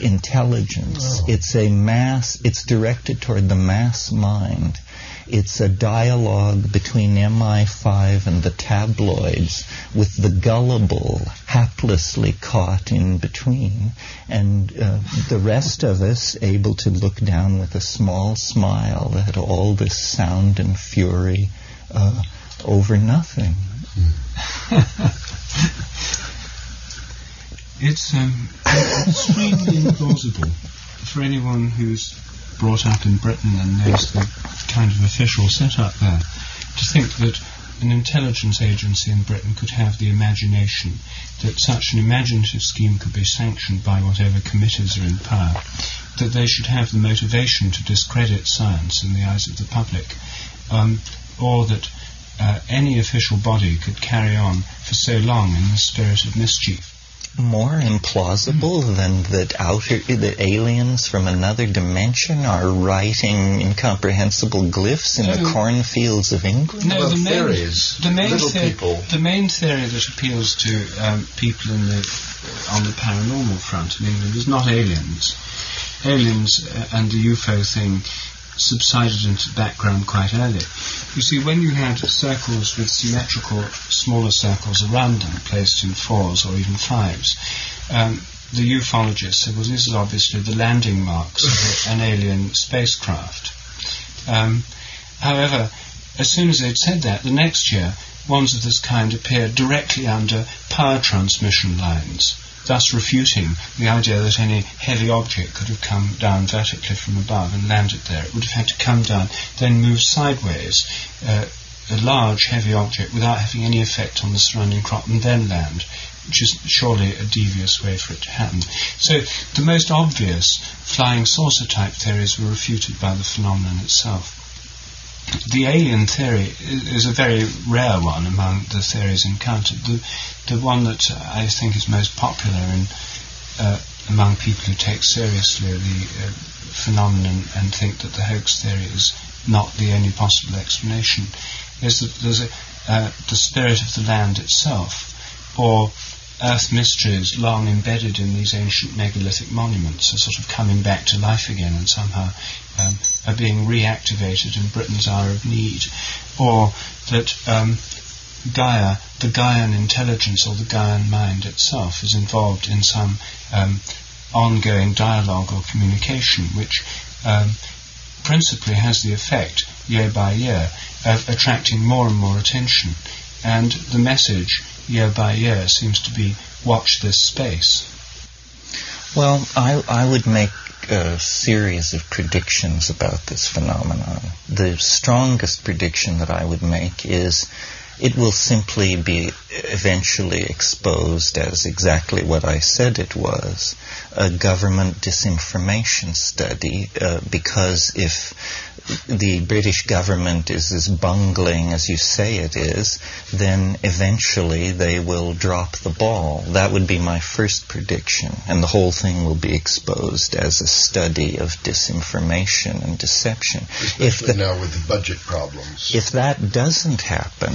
intelligence. It's a mass. It's directed toward the mass mind. It's a dialogue between MI5 and the tabloids, with the gullible haplessly caught in between, and uh, the rest of us able to look down with a small smile at all this sound and fury uh, over nothing. It's um, extremely implausible for anyone who's brought up in Britain and knows the kind of official setup there to think that an intelligence agency in Britain could have the imagination that such an imaginative scheme could be sanctioned by whatever committees are in power, that they should have the motivation to discredit science in the eyes of the public, um, or that uh, any official body could carry on for so long in the spirit of mischief. More implausible than that outer that aliens from another dimension are writing incomprehensible glyphs in the cornfields of England. No, Well, the main, the main little theory, people. the main theory that appeals to um, people in the on the paranormal front in England is not aliens. Aliens uh, and the UFO thing subsided into the background quite early. You see, when you had circles with symmetrical smaller circles around them, placed in fours or even fives, um, the ufologists said, well, this is obviously the landing marks of an alien spacecraft. Um, however, as soon as they'd said that, the next year, ones of this kind appeared directly under power transmission lines, thus refuting the idea that any heavy object could have come down vertically from above and landed there. It would have had to come down, then move sideways, uh, a large heavy object, without having any effect on the surrounding crop, and then land, which is surely a devious way for it to happen. So the most obvious flying saucer type theories were refuted by the phenomenon itself the alien theory is a very rare one among the theories encountered. The, the one that I think is most popular in, uh, among people who take seriously the uh, phenomenon and think that the hoax theory is not the only possible explanation is that there's a, uh, the spirit of the land itself, or earth mysteries long embedded in these ancient megalithic monuments are sort of coming back to life again and somehow um, are being reactivated in Britain's hour of need, or that um, Gaia, the Gaian intelligence or the Gaian mind itself, is involved in some um, ongoing dialogue or communication, which um, principally has the effect, year by year, of attracting more and more attention. And the message, year by year, seems to be watch this space. Well, I, I would make a series of predictions about this phenomenon. The strongest prediction that I would make is it will simply be eventually exposed as exactly what I said it was a government disinformation study uh, because if the British government is as bungling as you say it is, then eventually they will drop the ball. That would be my first prediction, and the whole thing will be exposed as a study of disinformation and deception. Especially if the, now with the budget problems. If that doesn't happen,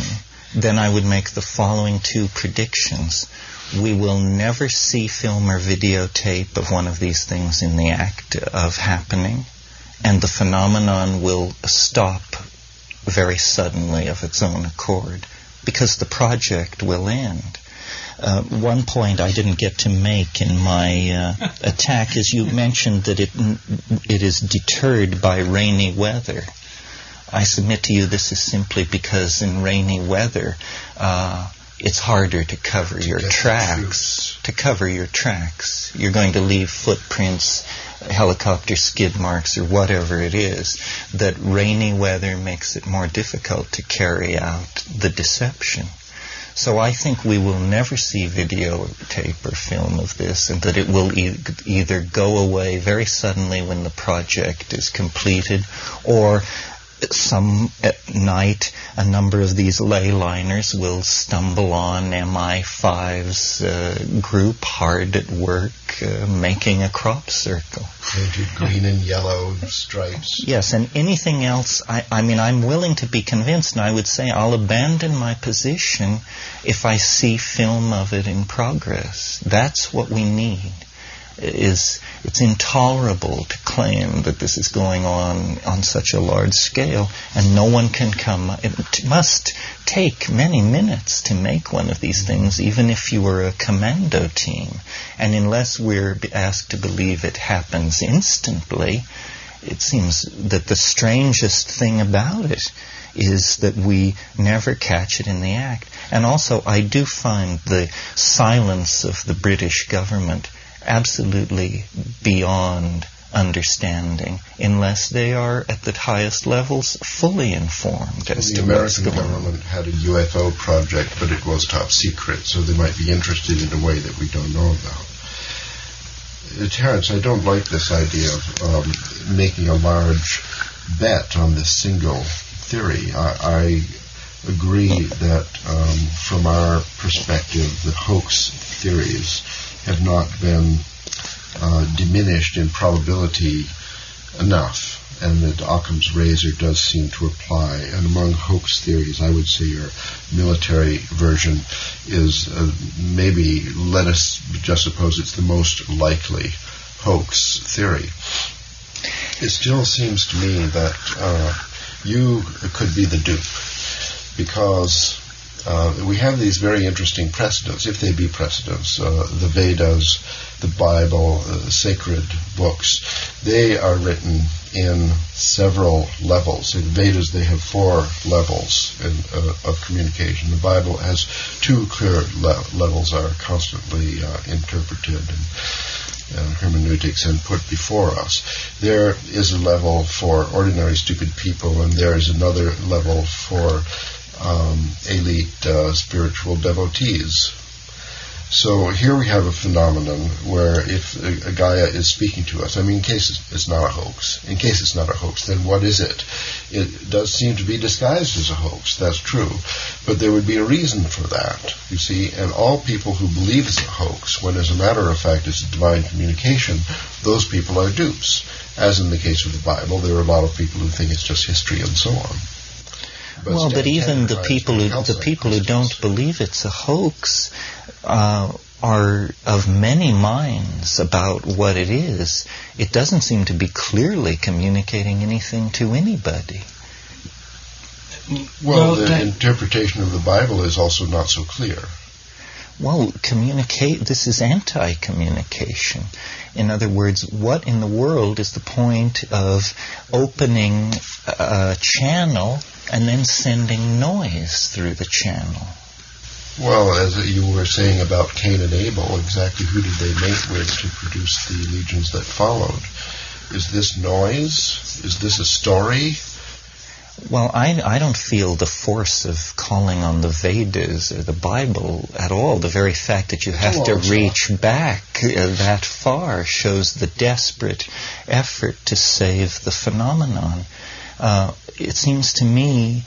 then I would make the following two predictions. We will never see film or videotape of one of these things in the act of happening, and the phenomenon will stop very suddenly of its own accord because the project will end. Uh, one point I didn't get to make in my uh, attack is you mentioned that it it is deterred by rainy weather. I submit to you this is simply because in rainy weather, uh, it's harder to cover your tracks. To cover your tracks. You're going to leave footprints, helicopter skid marks, or whatever it is. That rainy weather makes it more difficult to carry out the deception. So I think we will never see videotape or film of this, and that it will e- either go away very suddenly when the project is completed, or some at night, a number of these ley liners will stumble on MI5's uh, group hard at work uh, making a crop circle. Painted green and yellow stripes. Yes, and anything else, I, I mean, I'm willing to be convinced, and I would say I'll abandon my position if I see film of it in progress. That's what we need is it's intolerable to claim that this is going on on such a large scale and no one can come it must take many minutes to make one of these things even if you were a commando team and unless we're asked to believe it happens instantly it seems that the strangest thing about it is that we never catch it in the act. And also, I do find the silence of the British government absolutely beyond understanding unless they are at the highest levels fully informed as the to American what's going government had a UFO project, but it was top secret, so they might be interested in a way that we don't know about. Uh, Terence, I don't like this idea of um, making a large bet on this single theory. I, I agree that um, from our perspective, the hoax theories have not been uh, diminished in probability enough, and that Occam's razor does seem to apply. And among hoax theories, I would say your military version is uh, maybe, let us just suppose it's the most likely hoax theory. It still seems to me that uh, you could be the dupe because uh, we have these very interesting precedents, if they be precedents. Uh, the Vedas, the Bible, uh, sacred books, they are written in several levels. In Vedas, they have four levels in, uh, of communication. The Bible has two clear le- levels are constantly uh, interpreted and uh, hermeneutics and put before us. There is a level for ordinary stupid people, and there is another level for um, elite uh, spiritual devotees. So here we have a phenomenon where if a, a Gaia is speaking to us, I mean, in case it's, it's not a hoax, in case it's not a hoax, then what is it? It does seem to be disguised as a hoax, that's true, but there would be a reason for that, you see, and all people who believe it's a hoax, when as a matter of fact it's a divine communication, those people are dupes. As in the case of the Bible, there are a lot of people who think it's just history and so on. But well, but even the people who the people who don't believe it's a hoax uh, are of many minds about what it is, it doesn't seem to be clearly communicating anything to anybody. Well, Well, the that- interpretation of the Bible is also not so clear. Well, communicate, this is anti communication. In other words, what in the world is the point of opening a channel and then sending noise through the channel? Well, as you were saying about Cain and Abel, exactly who did they mate with to produce the legions that followed? Is this noise? Is this a story? Well, I, I don't feel the force of calling on the Vedas or the Bible at all. The very fact that you have Oh, to reach back uh, that far shows the desperate effort to save the phenomenon. Uh, it seems to me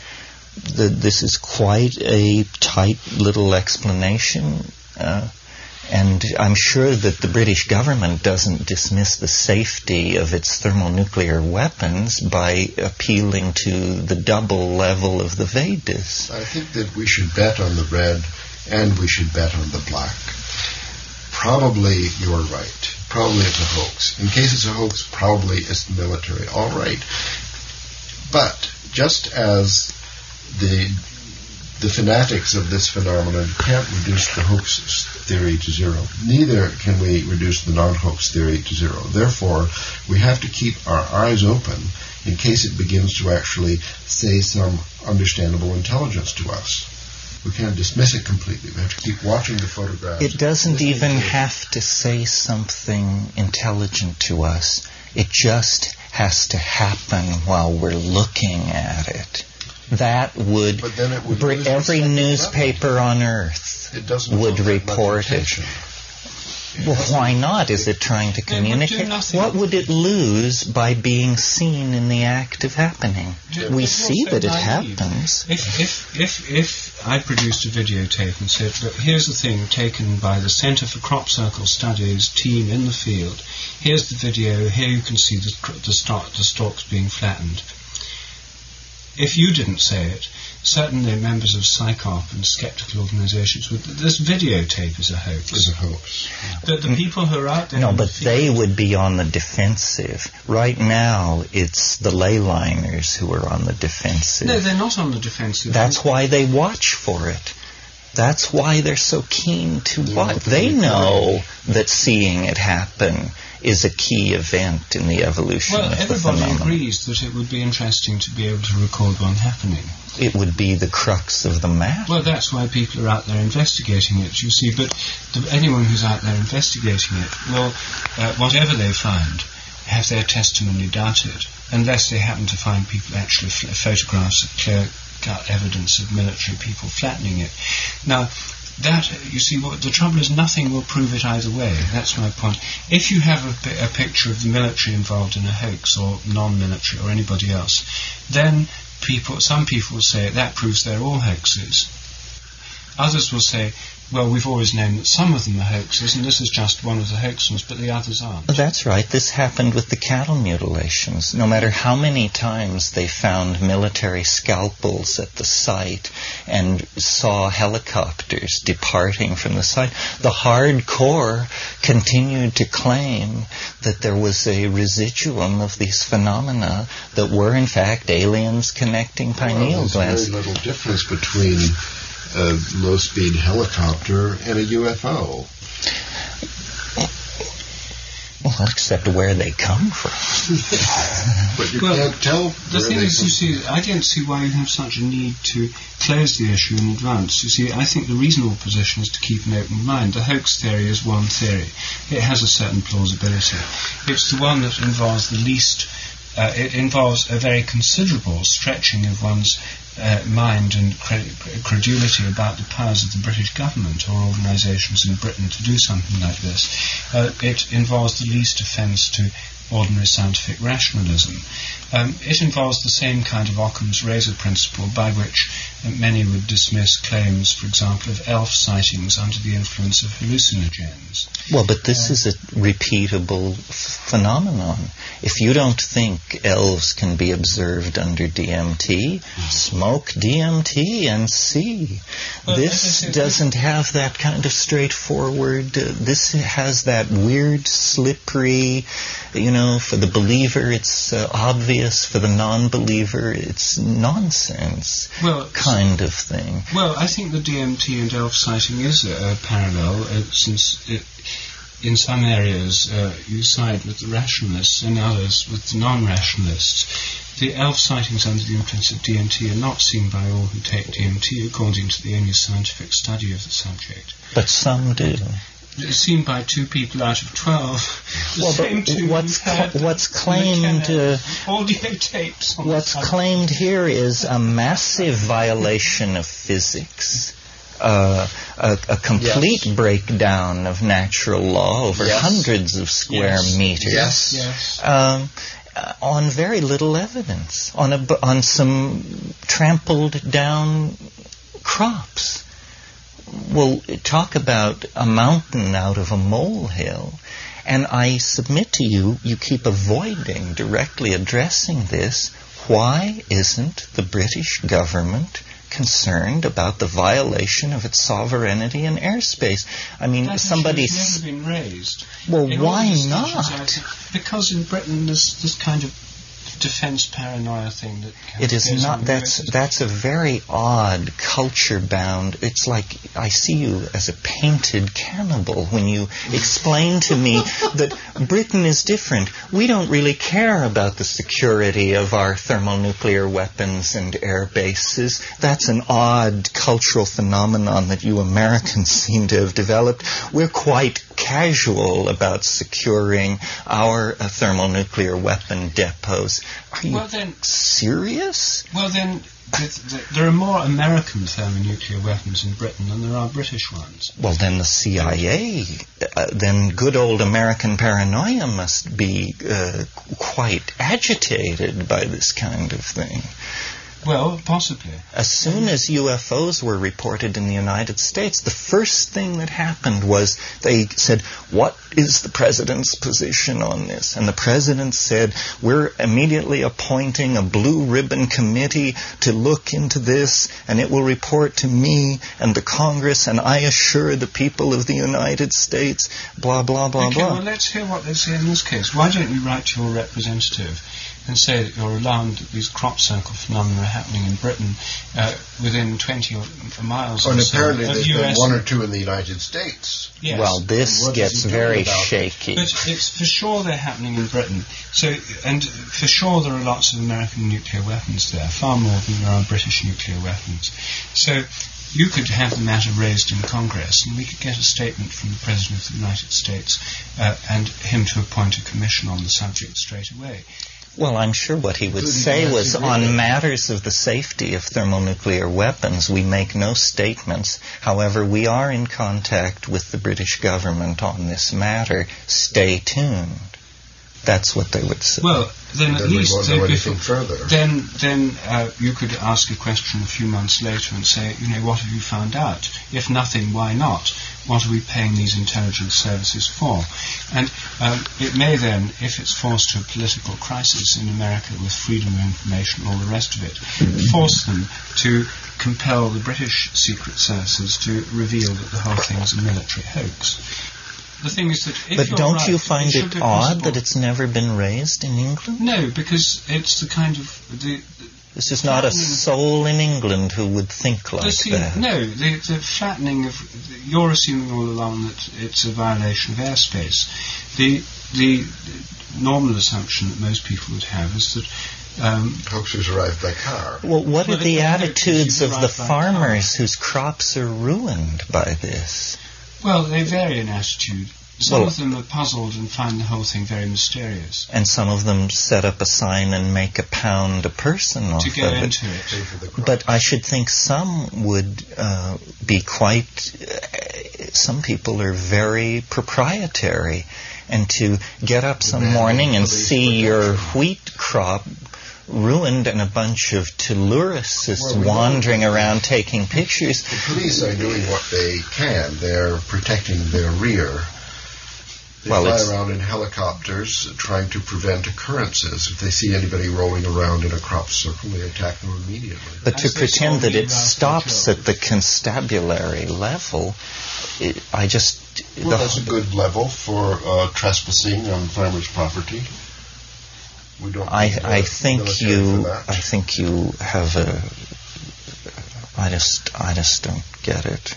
that this is quite a tight little explanation. Uh, and I'm sure that the British government doesn't dismiss the safety of its thermonuclear weapons by appealing to the double level of the Vedas. I think that we should bet on the red and we should bet on the black. Probably you're right. Probably it's a hoax. In case it's a hoax, probably it's military. All right. But just as the the fanatics of this phenomenon can't reduce the hoax theory to zero, neither can we reduce the non-hoax theory to zero. Therefore, we have to keep our eyes open in case it begins to actually say some understandable intelligence to us. We can't dismiss it completely. We have to keep watching the photographs. It doesn't even have to say something intelligent to us. It just has to happen while we're looking at it. That would, But then it would br- every newspaper on earth It doesn't would draw that much report it. It Well, why not? Is it trying to It communicate? What would it lose by being seen in the act of happening? It We see that it naive. happens. If, if, if, if I produced a videotape and said, look, here's the thing taken by the Centre for Crop Circle Studies team in the field, here's the video, here you can see the, the, stalk, the stalks being flattened. If you didn't say it, certainly members of CSICOP and skeptical organisations would, this videotape is a hoax. is a hoax. The, the people who are out there No, in the but they would be on the defensive. Right now, it's the ley liners who are on the defensive. No, they're not on the defensive. That's why they watch for it. That's why they're so keen to They watch. They know that seeing it happen is a key event in the evolution Well, of the phenomenon. Well, everybody agrees that it would be interesting to be able to record one happening. It would be the crux of the matter. Well, that's why people are out there investigating it, you see. But the, anyone who's out there investigating it will, uh, whatever they find, have their testimony doubted, unless they happen to find people actually photographs of clear cut evidence of military people flattening it. Now, that you see, what the trouble is, nothing will prove it either way. That's my point. If you have a, a picture of the military involved in a hoax, or non-military, or anybody else, then people, some people will say that proves they're all hoaxes. Others will say, well, we've always known that some of them are hoaxes, and this is just one of the hoax ones, but the others aren't. Oh, that's right. This happened with the cattle mutilations. No matter how many times they found military scalpels at the site and saw helicopters departing from the site, the hardcore continued to claim that there was a residuum of these phenomena that were in fact aliens connecting pineal Well, glands. there's very little difference between a low-speed helicopter and a UFO. Well, except where they come from. But you Well, can't tell. The thing is, you see, I don't see why you have such a need to close the issue in advance. You see, I think the reasonable position is to keep an open mind. The hoax theory is one theory. It has a certain plausibility. It's the one that involves the least, uh, it involves a very considerable stretching of one's uh, mind and cre- credulity about the powers of the British government or organisations in Britain to do something like this. Uh, it involves the least offence to ordinary scientific rationalism. Um, it involves the same kind of Occam's razor principle by which uh, many would dismiss claims, for example, of elf sightings under the influence of hallucinogens. Well, but this is a repeatable f- phenomenon. If you don't think elves can be observed under DMT, smoke DMT and see. Well, this as I said, doesn't have that kind of straightforward. Uh, this has that weird, slippery. You know, for the believer, it's uh, obvious. For the non-believer, it's nonsense Well, kind of thing. Well, I think the DMT and elf sighting is a, a parallel, uh, since it, in some areas uh, you side with the rationalists, in others with the non-rationalists. The elf sightings under the influence of DMT are not seen by all who take DMT, according to the only scientific study of the subject. But some do. It's seen by two people out of twelve. The Well, same but two what's who've cl- what's claimed, uh, audio tapes. On What's the claimed here is a massive violation of physics. Uh, a, a complete breakdown of natural law over Yes. hundreds of square Yes. meters Yes. Yes. um, uh, on very little evidence, on a on some trampled down crops. Well, talk about a mountain out of a molehill. And I submit to you, you keep avoiding directly addressing this. Why isn't the British government concerned about the violation of its sovereignty in airspace? I mean, That somebody. issue has s- never been raised. Well, In why not? Because in Britain there's this kind of defence paranoia thing that It is not. That's that's a very odd culture bound. It's like I see you as a painted cannibal when you explain to me that Britain is different. We don't really care about the security of our thermonuclear weapons and air bases. That's an odd cultural phenomenon that you Americans seem to have developed. We're quite casual about securing our uh, thermonuclear weapon depots. Are you Well then, serious? well then, th- th- there are more American thermonuclear weapons in Britain than there are British ones. Well, then the CIA, uh, then good old American paranoia must be uh, quite agitated by this kind of thing. Well, possibly. As soon as UFOs were reported in the United States, the first thing that happened was they said, What is the president's position on this? And the president said, We're immediately appointing a blue ribbon committee to look into this, and it will report to me and the Congress, and I assure the people of the United States, blah, blah, blah, okay, blah. well let's hear what they say in this case. Why don't you write to your representative and say that you're alarmed that these crop circle phenomena are happening in Britain uh, within 20 or miles Oh, and or so apparently of there's been one or two in the United States. Yes. Well, this gets very about it? shaky. But it's for sure they're happening in Britain. So, and for sure there are lots of American nuclear weapons there, far more than there are British nuclear weapons. So, you could have the matter raised in Congress, and we could get a statement from the President of the United States uh, and him to appoint a commission on the subject straight away. Well, I'm sure what he would say was on matters of the safety of thermonuclear weapons, we make no statements. However, we are in contact with the British government on this matter. Stay tuned. That's what they would say. Well, then at Then we least won't they- know if- anything further. Then, then uh, you could ask a question a few months later and say, you know, what have you found out? If nothing, why not? What are we paying these intelligence services for? And um, it may then, if it's forced to a political crisis in America with freedom of information and all the rest of it, force them to compel the British secret services to reveal that the whole thing is a military hoax. The thing is that if but you're don't right, you find should it odd that it's never been raised in England? no, because it's the kind of the, This is not a soul in England who would think like the that. no, the, the flattening of you're assuming all along that it's a violation of airspace. The the normal assumption that most people would have is that um, Hoaxers arrived by car. Well, what Well, are the attitudes of the drive by car. farmers whose crops are ruined by this? Well, they vary in attitude. Some Well- of them are puzzled and find the whole thing very mysterious. And some of them set up a sign and make a pound a person off To go of it. into it, Pay for the crop. But I should think some would uh, be quite. Uh, some people are very proprietary, and to get up some morning and see your wheat crop ruined and a bunch of tourists Well, we wandering around taking pictures. The police are doing what they can. They're protecting their rear. They Well, fly around in helicopters trying to prevent occurrences. If they see anybody rolling around in a crop circle, they attack them immediately. But to As they pretend that it stops at the constabulary level, it, I just. Well, the- that's a good level for uh, trespassing on farmers' property. We don't. I, I think you. I think you have a I just I just don't get it.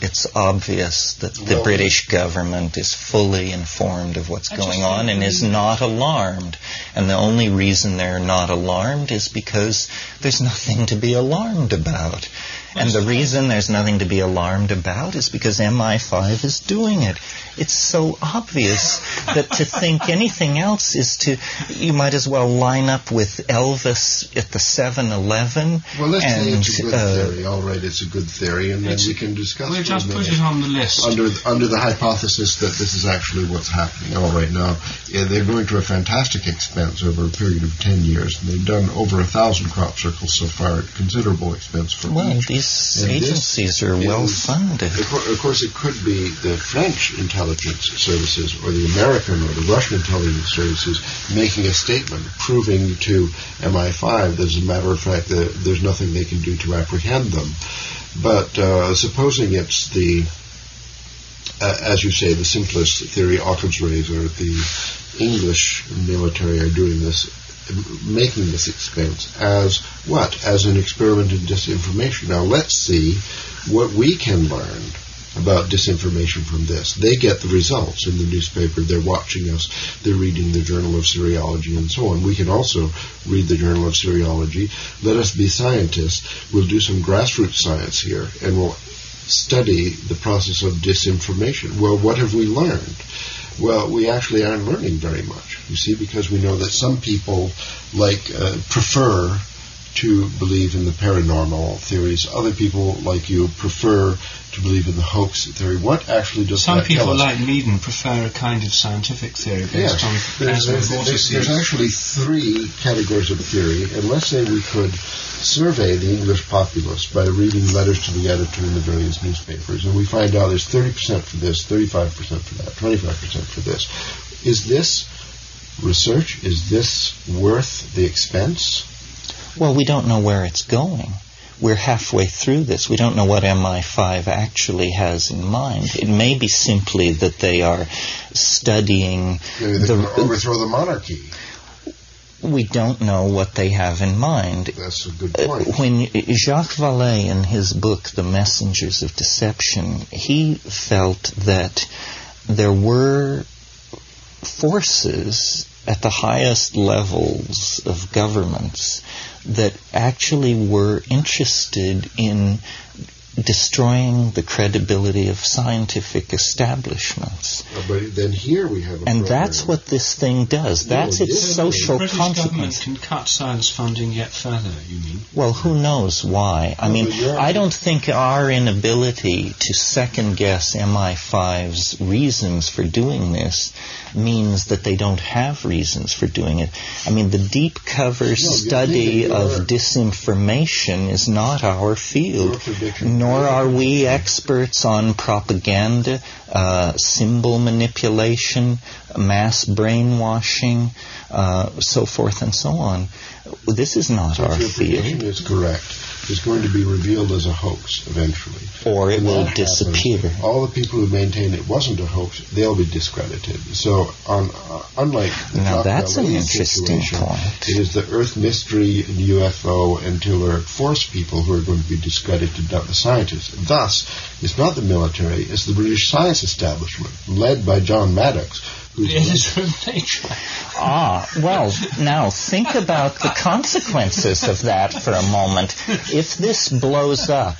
It's obvious that the Well- British government is fully informed of what's I going on and is not alarmed. And the only reason they're not alarmed is because there's nothing to be alarmed about. And the reason there's nothing to be alarmed about is because MI5 is doing it. It's so obvious that to think anything else is to, you might as well line up with Elvis at the 7-Eleven. Well, let's say it's a good uh, theory. All right, it's a good theory, and then we can discuss. We'll just put it on the list. under under the hypothesis that this is actually what's happening. All right, now yeah, they're going to a fantastic expense over a period of ten years, and they've done over a thousand crop circles so far at considerable expense for Well, each. these And agencies are well funded. Of of course, it could be the French intelligence services or the American or the Russian intelligence services making a statement proving to MI5 that, as a matter of fact, that there's nothing they can do to apprehend them. But uh, supposing it's the, uh, as you say, the simplest theory Occam's razor, the English military are doing this, making this expense as what? As an experiment in disinformation. Now let's see what we can learn about disinformation from this. They get the results in the newspaper. They're watching us. They're reading the Journal of Cereology and so on. We can also read the Journal of Cereology. Let us be scientists. We'll do some grassroots science here and we'll study the process of disinformation. Well, what have we learned? Well, we actually aren't learning very much, you see, because we know that some people like uh, prefer to believe in the paranormal theories. Other people, like you, prefer to believe in the hoax theory. What actually does Some people, like Meaden, prefer a kind of scientific theory based on there's, there's, there's, there's actually three categories of theory, and let's say we could survey the English populace by reading letters to the editor in the various newspapers, and we find out there's 30% for this, 35% for that, 25% for this. Is this research? Is this worth the expense? Well, we don't know where it's going. We're halfway through this. We don't know what MI5 actually has in mind. It may be simply that they are studying Maybe they the. overthrow the monarchy. We don't know what they have in mind. That's a good Uh, point. When Jacques Vallée, in his book *The Messengers of Deception*, he felt that there were forces at the highest levels of governments that actually were interested in destroying the credibility of scientific establishments. Uh, But then here we have a And program. that's what this thing does. That's No, its this- social the British government consequence. can cut science funding yet further, you mean? Well, who knows why? I mean, but you're- I don't think our inability to second guess MI5's reasons for doing this means that they don't have reasons for doing it. I mean, the deep cover you study of disinformation is not our field, prediction- nor are we experts on propaganda, uh, symbol manipulation, mass brainwashing, uh, so forth and so on. This is not our field. is correct, it's going to be revealed as a hoax eventually. or it will disappear. all the people who maintain it wasn't a hoax, they'll be discredited. So, on, uh, unlike the Now, that's an interesting point. it is the Earth mystery and UFO and Tiller force people who are going to be discredited, not the scientists. Thus, it's not the military; it's the British science establishment, led by John Maddox, who's The Nature. Ah, well, now think about the consequences of that for a moment. If this blows up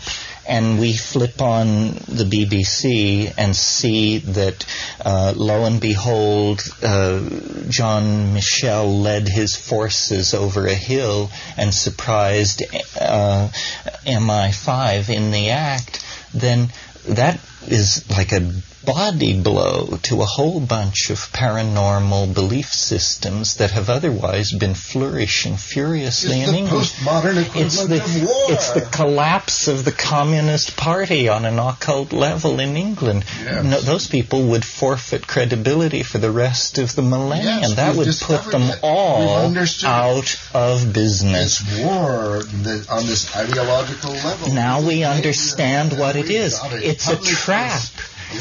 and we flip on the BBC and see that, uh, lo and behold, uh, John Michell led his forces over a hill and surprised uh, MI5 in the act, then that is like a body blow to a whole bunch of paranormal belief systems that have otherwise been flourishing furiously It's in the England. It's the, it's the collapse of the Communist Party on an occult level in England. Yes. No, those people would forfeit credibility for the rest of the millennium. Yes, that would put them. All out of business. It's war that, on this ideological level. Now we understand what it is. it we've is. got it. It's a trap.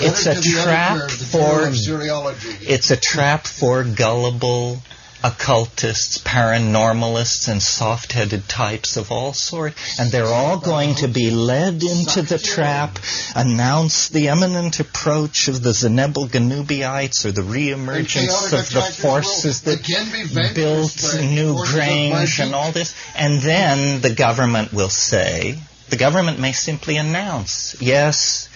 It's a trap editor of the for Journal of Cereology. It's a trap for gullible occultists, paranormalists, and soft-headed types of all sorts, and they're all going to be led into the trap, announce the imminent approach of the Zenebel Ganubiites or the reemergence of the forces that built New Grange and all this, and then the government will say, the government may simply announce, yes,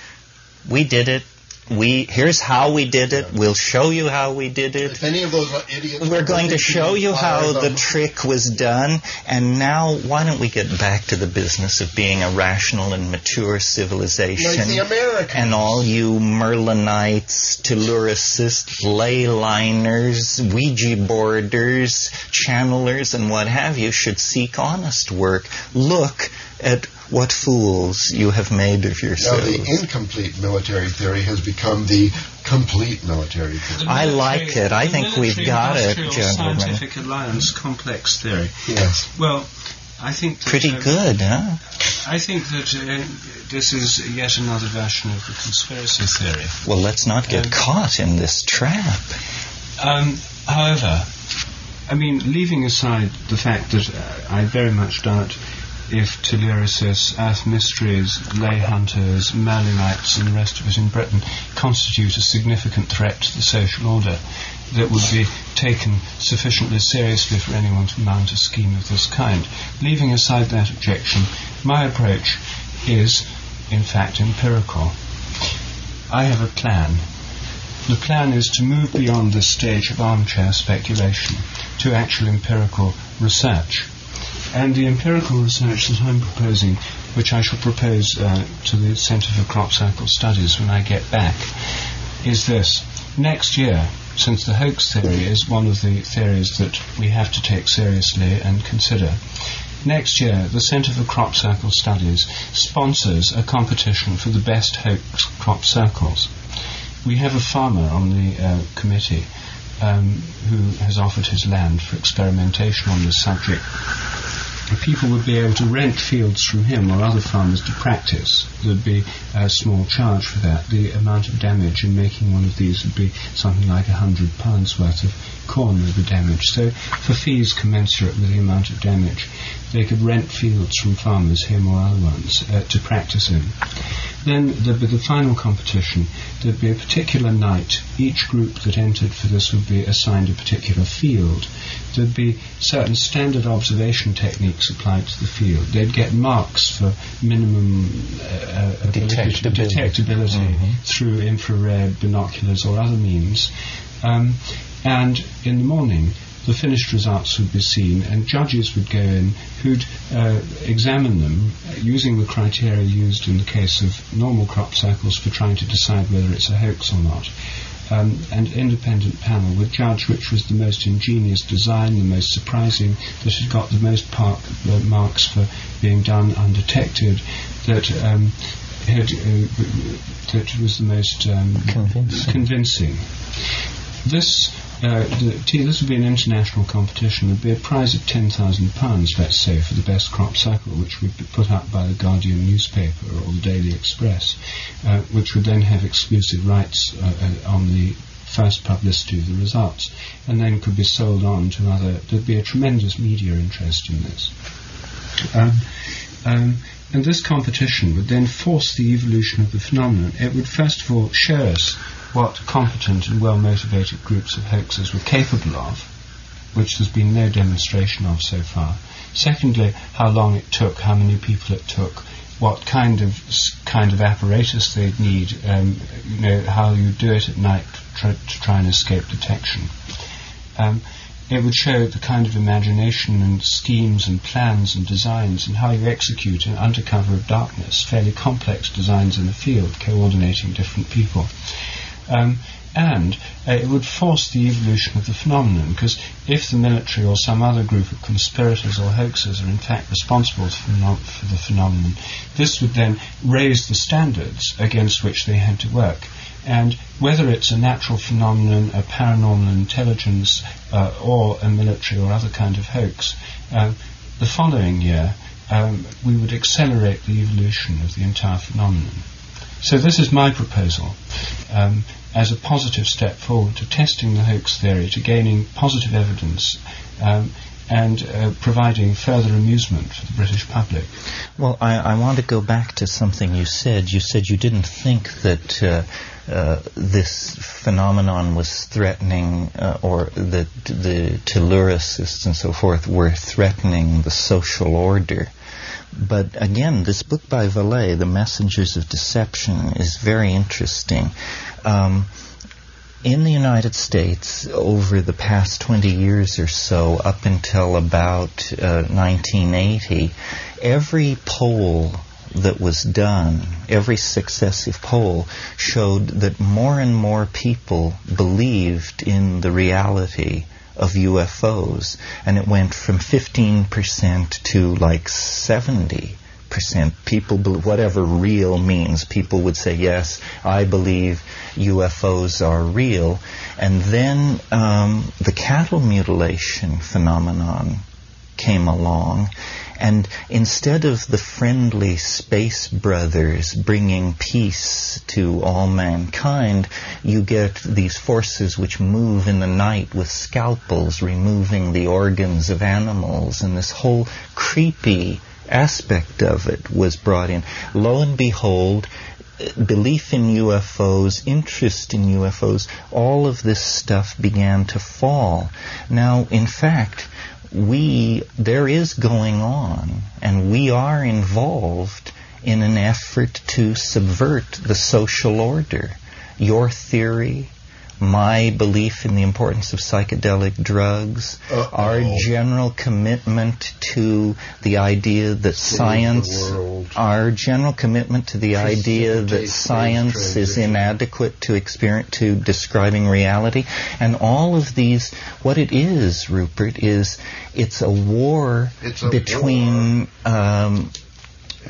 we did it. We here's how we did it. We'll show you how we did it. If any of those idiots We're were going to show you how fire the trick was done. And now, why don't we get back to the business of being a rational and mature civilization? like the Americans. And all you Merlinites, Telluricists, ley liners, Ouija boarders, channelers, and what have you should seek honest work. Look at what fools you have made of Now, yourselves. the incomplete military theory has become the complete military theory. I like it. I think we've got it, industrial gentlemen. Scientific alliance complex theory. Yes. Well, I think that, Pretty um, good, huh? I think that uh, this is yet another version of the conspiracy theory. Well, let's not get Um, caught in this trap. Um, however, I mean, leaving aside the fact that uh, I very much doubt if Telluricists, Earth Mysteries, Ley Hunters, Merlinites, and the rest of it in Britain constitute a significant threat to the social order that would be taken sufficiently seriously for anyone to mount a scheme of this kind. Leaving aside that objection, my approach is, in fact, empirical. I have a plan. The plan is to move beyond this stage of armchair speculation to actual empirical research. And the empirical research that I'm proposing, which I shall propose uh, to the Centre for Crop Circle Studies when I get back, is this. Next year, since the hoax theory is one of the theories that we have to take seriously and consider, next year the Centre for Crop Circle Studies sponsors a competition for the best hoax crop circles. We have a farmer on the uh, committee um, who has offered his land for experimentation on this subject. People would be able to rent fields from him or other farmers to practice. There'd be a small charge for that. The amount of damage in making one of these would be something like a hundred pounds worth of corn would be damaged. So, for fees commensurate with the amount of damage, they could rent fields from farmers, him or other ones, uh, to practice in. Then there'd be the final competition. There'd be a particular night. Each group that entered for this would be assigned a particular field. There'd be certain standard observation techniques applied to the field. They'd get marks for minimum uh, to- Detectability. detectability Mhm. through infrared, binoculars, or other means. Um, and in the morning, the finished results would be seen, and judges would go in who'd uh, examine them uh, using the criteria used in the case of normal crop circles for trying to decide whether it's a hoax or not. Um, an independent panel would judge which was the most ingenious design, the most surprising, that had got the most park, uh, marks for being done undetected, that um, had, uh, that was the most um, Convincing. convincing. This uh, the, this would be an international competition. There'd be a prize of ten thousand pounds, let's say, for the best crop circle, which would be put up by the Guardian newspaper or the Daily Express, uh, which would then have exclusive rights uh, uh, on the first publicity of the results, and then could be sold on to other. There'd be a tremendous media interest in this. Um, um, and this competition would then force the evolution of the phenomenon. It would first of all show us what competent and well motivated groups of hoaxers were capable of, which there's been no demonstration of so far. Secondly, how long it took, how many people it took, what kind of kind of apparatus they'd need, um, you know, how you do it at night to try, to try and escape detection. Um, it would show the kind of imagination and schemes and plans and designs and how you execute under cover of darkness, fairly complex designs in the field, coordinating different people. Um, and uh, it would force the evolution of the phenomenon because if the military or some other group of conspirators or hoaxers are in fact responsible for, the phenomenon, this would then raise the standards against which they had to work. And whether it's a natural phenomenon, a paranormal intelligence, uh, or a military or other kind of hoax, uh, the following year um, we would accelerate the evolution of the entire phenomenon. So this is my proposal. Um, as a positive step forward to testing the hoax theory, to gaining positive evidence, um, and uh, providing further amusement for the British public. Well, I, I, want to go back to something you said. You said you didn't think that uh, uh, this phenomenon was threatening, uh, or that the telluricists and so forth were threatening the social order. But again, this book by Vallée, The Messengers of Deception, is very interesting. Um, in the United States, over the past 20 years or so, up until about uh, 1980, every poll that was done, every successive poll, showed that more and more people believed in the reality of UFOs. And it went from 15% to like 70 percent people whatever real means people would say yes i believe ufos are real and then um, the cattle mutilation phenomenon came along and instead of the friendly space brothers bringing peace to all mankind, you get these forces which move in the night with scalpels, removing the organs of animals, and this whole creepy aspect of it was brought in. Lo and behold, belief in UFOs, interest in UFOs, all of this stuff began to fall. Now, in fact, we, there is going on, and we are involved in an effort to subvert the social order. Your theory, my belief in the importance of psychedelic drugs, Uh-oh. our general commitment to the idea that science, our general commitment to the idea that science is inadequate to experience to describing reality, and all of these, what it is, Rupert, is it's a war it's a between. War. Um,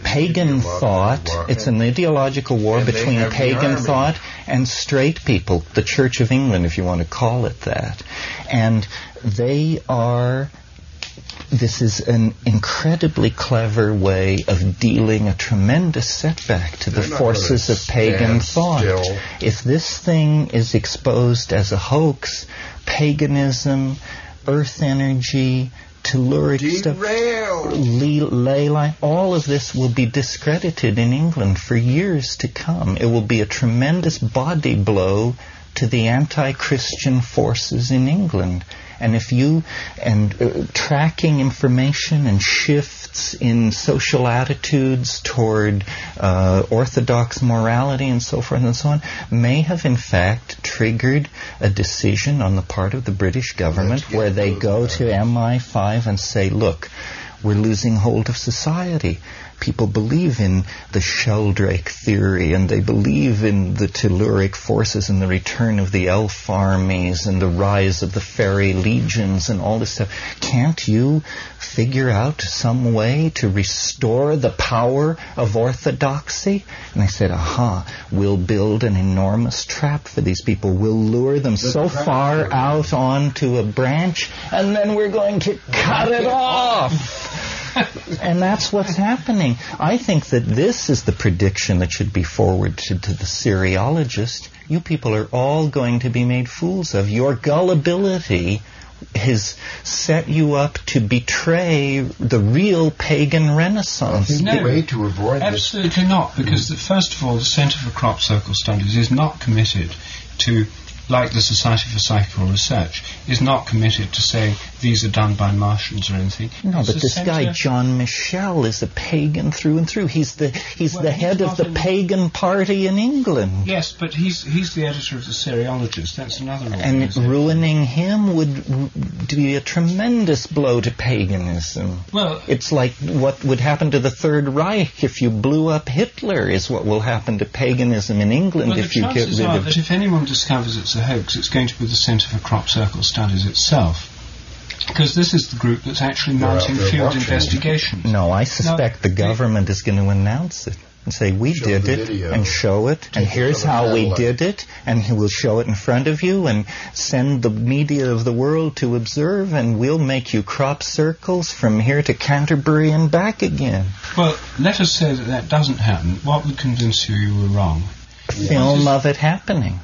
pagan thought. It's an ideological war and between pagan thought and straight people, the Church of England, if you want to call it that. And they are this is an incredibly clever way of dealing a tremendous setback to the forces of pagan thought. Still. If this thing is exposed as a hoax, paganism, earth energy, telluric stuff, ley line, all of this will be discredited in England for years to come. It will be a tremendous body blow to the anti-Christian forces in England. And if you and uh, tracking information and shifts in social attitudes toward uh, orthodox morality and so forth and so on may have in fact triggered a decision on the part of the British government where they go to MI5 and say, look, we're losing hold of society people believe in the Sheldrake theory and they believe in the telluric forces and the return of the elf armies and the rise of the fairy legions and all this stuff. Can't you figure out some way to restore the power of orthodoxy? And I said, aha, we'll build an enormous trap for these people. We'll lure them the so far out onto a branch and then we're going to cut it off. and that's what's happening. I think that this is the prediction that should be forwarded to the Cerealogist. You people are all going to be made fools of. Your gullibility has set you up to betray the real pagan renaissance. No, the way to avoid it. absolutely this. not, because the, first of all, the Centre for Crop Circle Studies is not committed to like the Society for Psychical Research, is not committed to saying these are done by Martians or anything. No, It's but this guy John Michell is a pagan through and through. He's the he's Well, the he's head of the pagan party in England. Yes, but he's he's the editor of the Cerealogist. That's another And ruining him would be a tremendous blow to paganism. Well, It's like what would happen to the Third Reich if you blew up Hitler is what will happen to paganism in England well, if you get rid are of that if anyone discovers it's a hoax, it's going to be the Centre for Crop Circle Studies itself. Because this is the group that's actually mounting field watching. investigations. No, I suspect the the- government is going to announce it and say we Show did it video. and show it and here's how we satellite. did it and we'll show it in front of you and send the media of the world to observe and we'll make you crop circles from here to Canterbury and back again. Well, let us say that that doesn't happen. What would convince you you were wrong? Film What of it happening.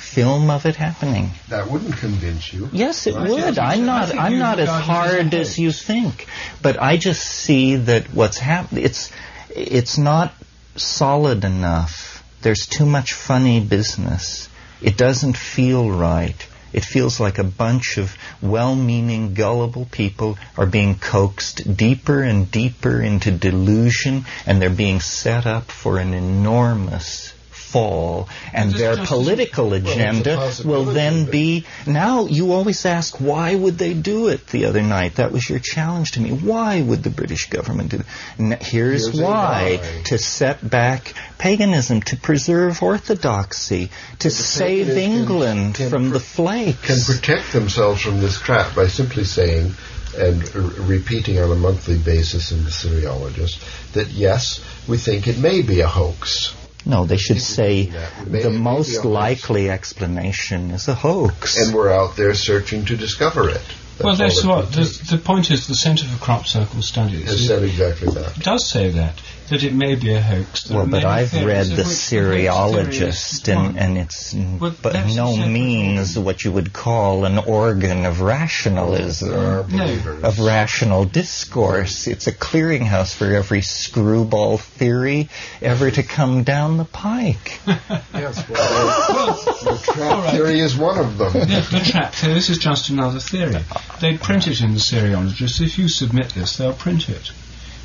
Film of it happening. That wouldn't convince you. Yes, it Right, would. I'm not. I'm not as regard it as a hard as you think, but I just see that what's happening. It's it's not solid enough. There's too much funny business. It doesn't feel right. It feels like a bunch of well-meaning, gullible people are being coaxed deeper and deeper into delusion, and they're being set up for an enormous fall, and their political agenda will then be now you always ask why would they do it the other night? That was your challenge to me. Why would the british government do it? Here's, Here's why. why. to set back paganism to preserve orthodoxy to save can- england can from pr- the flakes. Can protect themselves from this trap by simply saying and r- repeating on a monthly basis in the Cerealogist that yes, we think it may be a hoax. No they should say doing. Maybe- the most a likely explanation is a hoax And we're out there searching to discover it. well, all that's it what the, the point is. The Centre for Crop Circle Studies has said exactly that. does say that that it may be a hoax. There well, but I've read the which hoax theory is Cerealogist, and, and it's n- Well, but no means problem. what you would call an organ of rationalism, There No. of rational discourse. It's a clearinghouse for every screwball theory ever to come down the pike. Yes, well, the trap all right. theory is one of them. the, the trap theory. This is just another theory. They print it in the Cerealogist. If you submit this, they'll print it.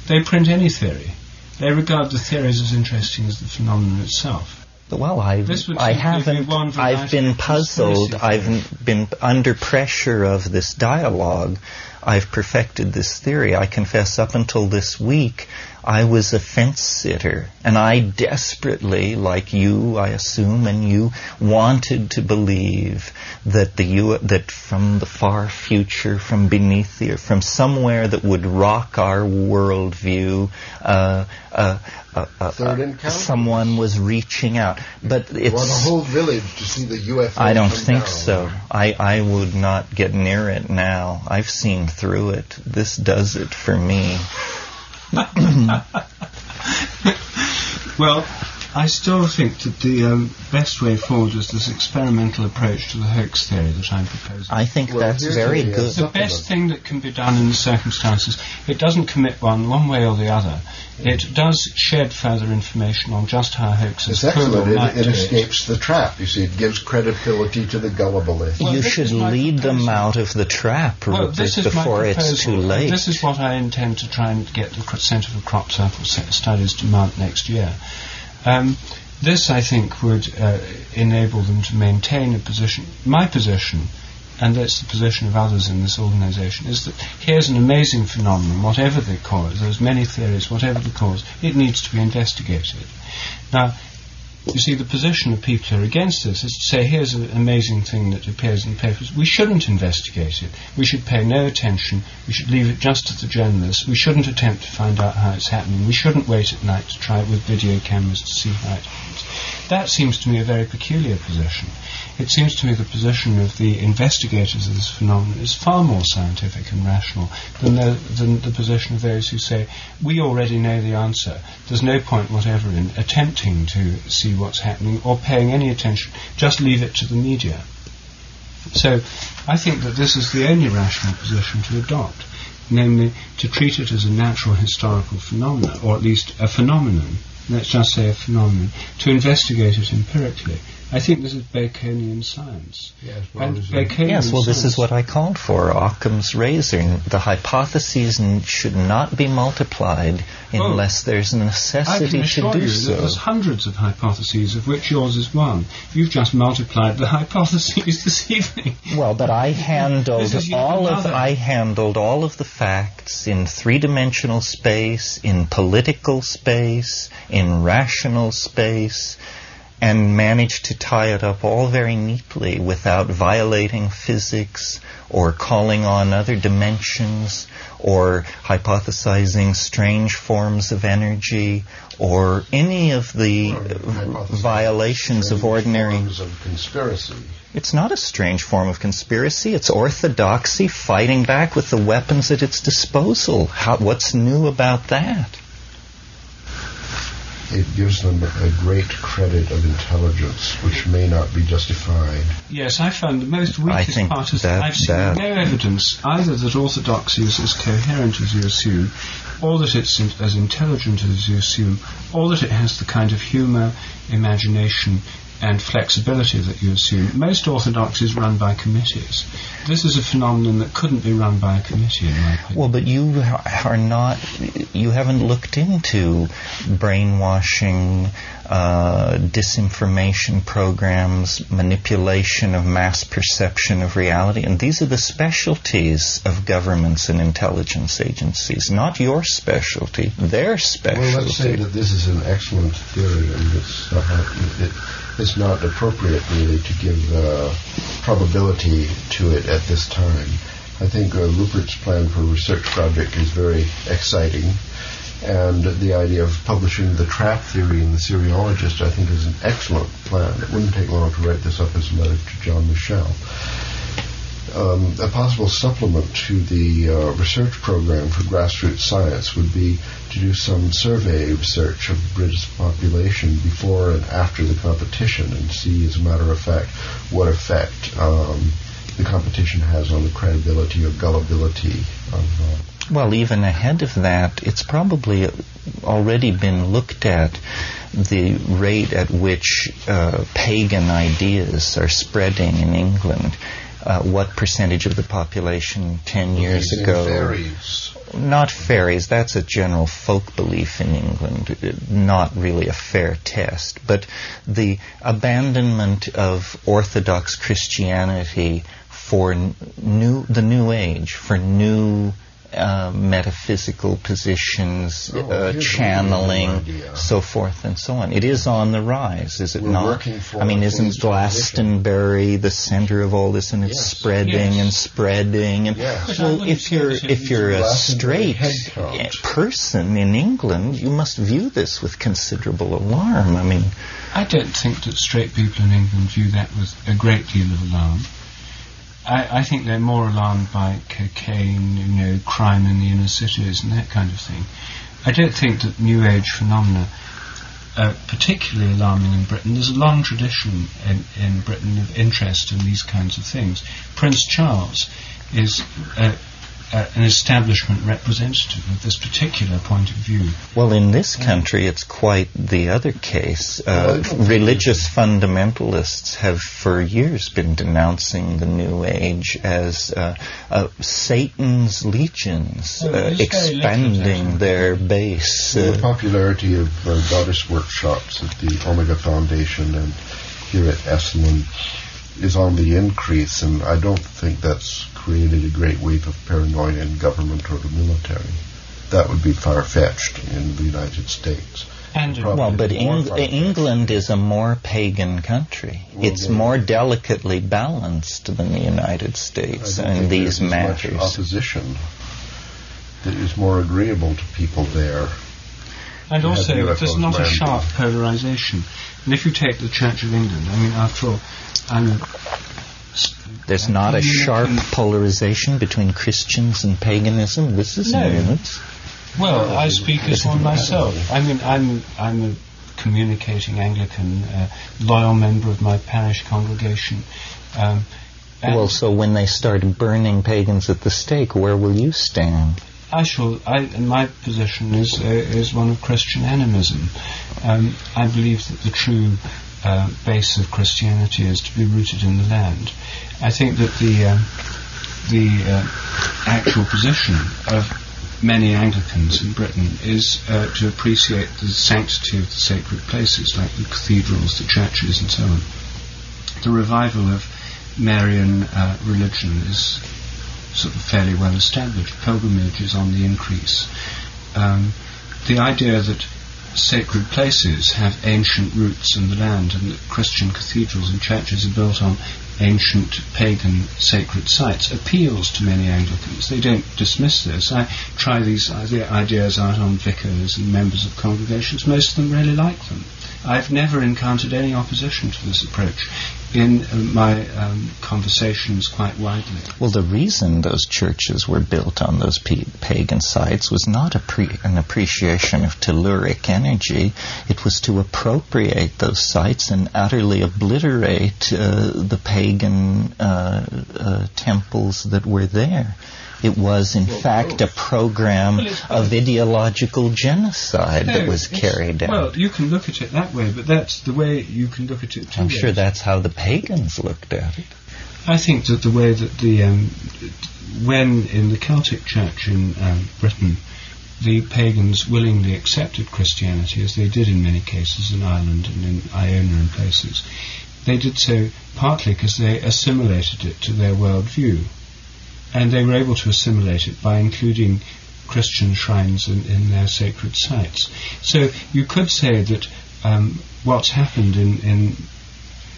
They print any theory. They regard the theories as interesting as the phenomenon itself. Well, would I haven't. I've been puzzled. I've been under pressure of this dialogue. I've perfected this theory. I confess, up until this week, I was a fence sitter, and I desperately, like you, I assume, and you, wanted to believe that the U- that from the far future, from beneath the, from somewhere that would rock our worldview, uh, uh, uh, uh, uh, someone was reaching out. But You want a whole village to see the UFO. I don't think down. so. I, I would not get near it now. I've seen through it. This does it for me. Well, I still think that the um, best way forward is this experimental approach to the hoax theory that I'm proposing. I think Well, that's very the, good. the best thing that can be done in the circumstances, it doesn't commit one one way or the other. It does shed further information on just how hoaxes It's could or excellent. might It, it do escapes the trap. You see, it gives credibility to the gullible. Well, you should lead them out of the trap Well, this is before it's too late. This is what I intend to try and get the Centre for Crop Circle Studies to mount next year. Um, this, I think, would uh, enable them to maintain a position. My position, and that's the position of others in this organisation, is that here's an amazing phenomenon, whatever the cause, there's many theories, whatever the cause, it needs to be investigated. Now, you see, the position of people who are against this is to say, here's an amazing thing that appears in the papers. We shouldn't investigate it. We should pay no attention. We should leave it just to the journalists. We shouldn't attempt to find out how it's happening. We shouldn't wait at night to try it with video cameras to see how it happens. That seems to me a very peculiar position. It seems to me the position of the investigators of this phenomenon is far more scientific and rational than the, than the position of those who say, we already know the answer. There's no point whatever in attempting to see what's happening or paying any attention. Just leave it to the media. So I think that this is the only rational position to adopt, namely to treat it as a natural historical phenomenon, or at least a phenomenon, let's just say a phenomenon, to investigate it empirically, I think this is Baconian science. Yes, well, And uh, Baconian Yes, well, this is what I called for, Occam's razor. The hypotheses n- should not be multiplied oh. unless there's a Oh. I necessity can to assure do you so. that there's hundreds of hypotheses, of which yours is one. You've just multiplied the hypotheses this evening. Well, but I handled This is yet all of I handled all of the facts in three-dimensional space, in political space, in rational space, and managed to tie it up all very neatly without violating physics or calling on other dimensions or hypothesizing strange forms of energy or any of the violations of ordinary forms of conspiracy. it's not a strange form of conspiracy. It's orthodoxy fighting back with the weapons at its disposal. How, what's new about that? It gives them a great credit of intelligence, which may not be justified. Yes, I found the most weakest part is that- I've seen that- no evidence either that orthodoxy is as coherent as you assume, or that it's in, as intelligent as you assume, or that it has the kind of humour, imagination, and flexibility that you assume. Most orthodoxies run by committees. This is a phenomenon that couldn't be run by a committee, in my opinion. Well, but you are not, you haven't looked into brainwashing, uh, disinformation programs, manipulation of mass perception of reality. And these are the specialties of governments and intelligence agencies, not your specialty, their specialty. Well, let's say that this is an excellent theory, and it's not, it, it's not appropriate really to give uh, probability to it at this time. I think uh, Rupert's plan for a research project is very exciting, and the idea of publishing the trap theory in the Cerealogist, I think, is an excellent plan. It wouldn't take long to write this up as a letter to John Michell um, a possible supplement to the uh, research program for grassroots science would be to do some survey research of the British population before and after the competition and see, as a matter of fact, what effect um, the competition has on the credibility or gullibility of. Uh, Well, even ahead of that, it's probably already been looked at the rate at which uh, pagan ideas are spreading in England. Uh, what percentage of the population 10 years ago? fairies. Not fairies, that's a general folk belief in England, not really a fair test. But the abandonment of Orthodox Christianity for n- new, the New Age, for new uh, metaphysical positions, Oh, uh, channeling, so forth and so on. It is on the rise, is it We're not? for I mean, isn't. Glastonbury the center of all this, and it's Yes. spreading Yes. and spreading? And Yes. Well, if you're if you're a straight person in England, you must view this with considerable alarm. I mean, I don't think that straight people in England view that with a great deal of alarm. I, I think they're more alarmed by cocaine, you know, crime in the inner cities and that kind of thing. I don't think that New Age phenomena are particularly alarming in Britain. There's a long tradition in, in Britain of interest in these kinds of things. Prince Charles is uh, uh, an establishment representative of this particular point of view. well, in this country, it's quite the other case. Uh, don't religious fundamentalists have for years been denouncing the New Age as uh, uh, Satan's legions, Oh, uh, there's very little of that, expanding isn't their base. the Uh, popularity of uh, goddess workshops at the Omega Foundation and here at Esalen is on the increase, and I don't think that's created a great wave of paranoia in government or the military. That would be far-fetched in the United States. And Well, but Eng- England is a more pagan country. Well, it's then- more delicately balanced than the United States in these there's as much matters. opposition that is more agreeable to people there. And also, have there's not a sharp polarization. And if you take the Church of England, I mean, after all, I'm a. There's not a sharp polarization between Christians and paganism. This is No. Well, I speak as one myself. I mean, I'm I'm a communicating Anglican, uh, loyal member of my parish congregation. Um, Well, so when they start burning pagans at the stake, where will you stand? I shall. I, my position is uh, is one of Christian animism. Um, I believe that the true uh, base of Christianity is to be rooted in the land. I think that the um, the uh, actual position of many Anglicans in Britain is uh, to appreciate the sanctity of the sacred places, like the cathedrals, the churches, and so on. The revival of Marian uh, religion is sort of fairly well established. Pilgrimage is on the increase. Um, the idea that sacred places have ancient roots in the land and that Christian cathedrals and churches are built on ancient pagan sacred sites appeals to many Anglicans. They don't dismiss this. I try these ideas out on vicars and members of congregations. Most of them really like them. I've never encountered any opposition to this approach in uh, my um, conversations quite widely. Well, the reason those churches were built on those p- pagan sites was not pre- an appreciation of telluric energy. It was to appropriate those sites and utterly obliterate uh, the pagan uh, uh temples that were there. It was, in well, fact, a program well, of ideological genocide no, that was carried out. Well, you can look at it that way, but that's the way you can look at it too. I'm sure that's how the pagans looked at it. I think that the way that the um, when in the Celtic Church in um, Britain, the pagans willingly accepted Christianity, as they did in many cases in Ireland and in Iona and places. They did so partly because they assimilated it to their worldview and they were able to assimilate it by including Christian shrines in, in their sacred sites. So you could say that um, what's happened in, in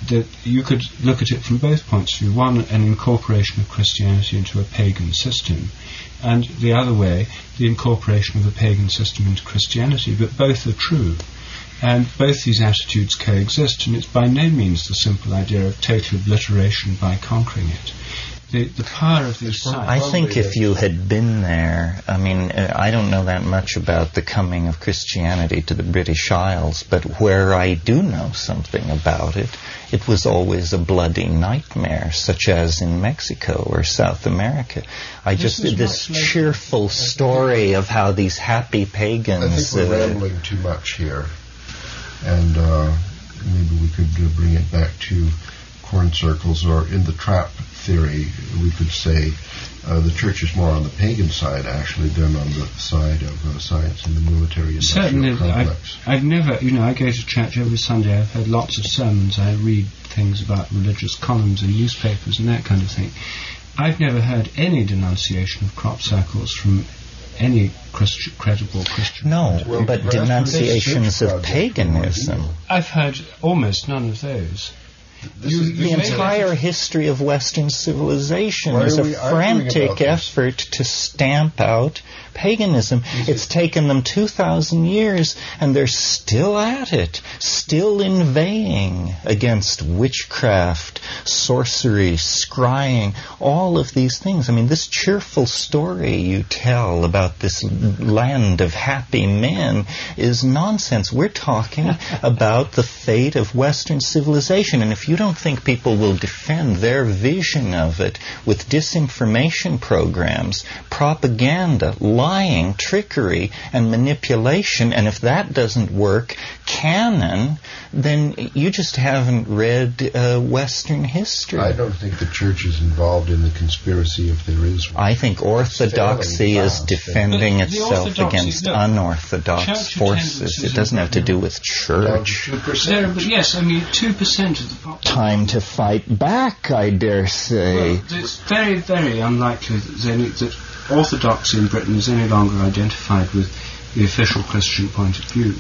that you could look at it from both points of view. One, an incorporation of Christianity into a pagan system, and the other way, the incorporation of a pagan system into Christianity. But both are true. And both these attitudes coexist, and it's by no means the simple idea of total obliteration by conquering it the, the power of these sites. I think if you had been there, I mean, uh, I don't know that much about the coming of Christianity to the British Isles, but where I do know something about it, it was always a bloody nightmare, such as in Mexico or South America. I this just this cheerful story of how these happy pagans. I think we're uh, rambling too much here, and uh, maybe we could uh, bring it back to corn circles or in the trap theory, we could say uh, the church is more on the pagan side actually than on the side of uh, science and the military Certainly, complex. I've, I've never, you know, I go to church every Sunday. I've heard lots of sermons. I read things about religious columns in newspapers and that kind of thing. I've never heard any denunciation of crop circles from any Christi- credible Christian. No, well, but denunciations of paganism. I've heard almost none of those. You, the entire history of Western civilization is a frantic effort to stamp out paganism. It's taken them 2,000 years and they're still at it, still inveighing against witchcraft, sorcery, scrying, all of these things. I mean, this cheerful story you tell about this land of happy men is nonsense. We're talking about the fate of Western civilization. And if you don't think people will defend their vision of it with disinformation programs, propaganda, lying, trickery, and manipulation, and if that doesn't work, cannon, then you just haven't read uh, Western history. I don't think the church is involved in the conspiracy if there is one. I think orthodoxy is defending itself against unorthodox forces. It doesn't have to do with church. Yes, I mean, 2% of the population. Time to fight back, I dare say. Well, it's very, very unlikely that, that orthodoxy in Britain is any longer identified with the official Christian point of view.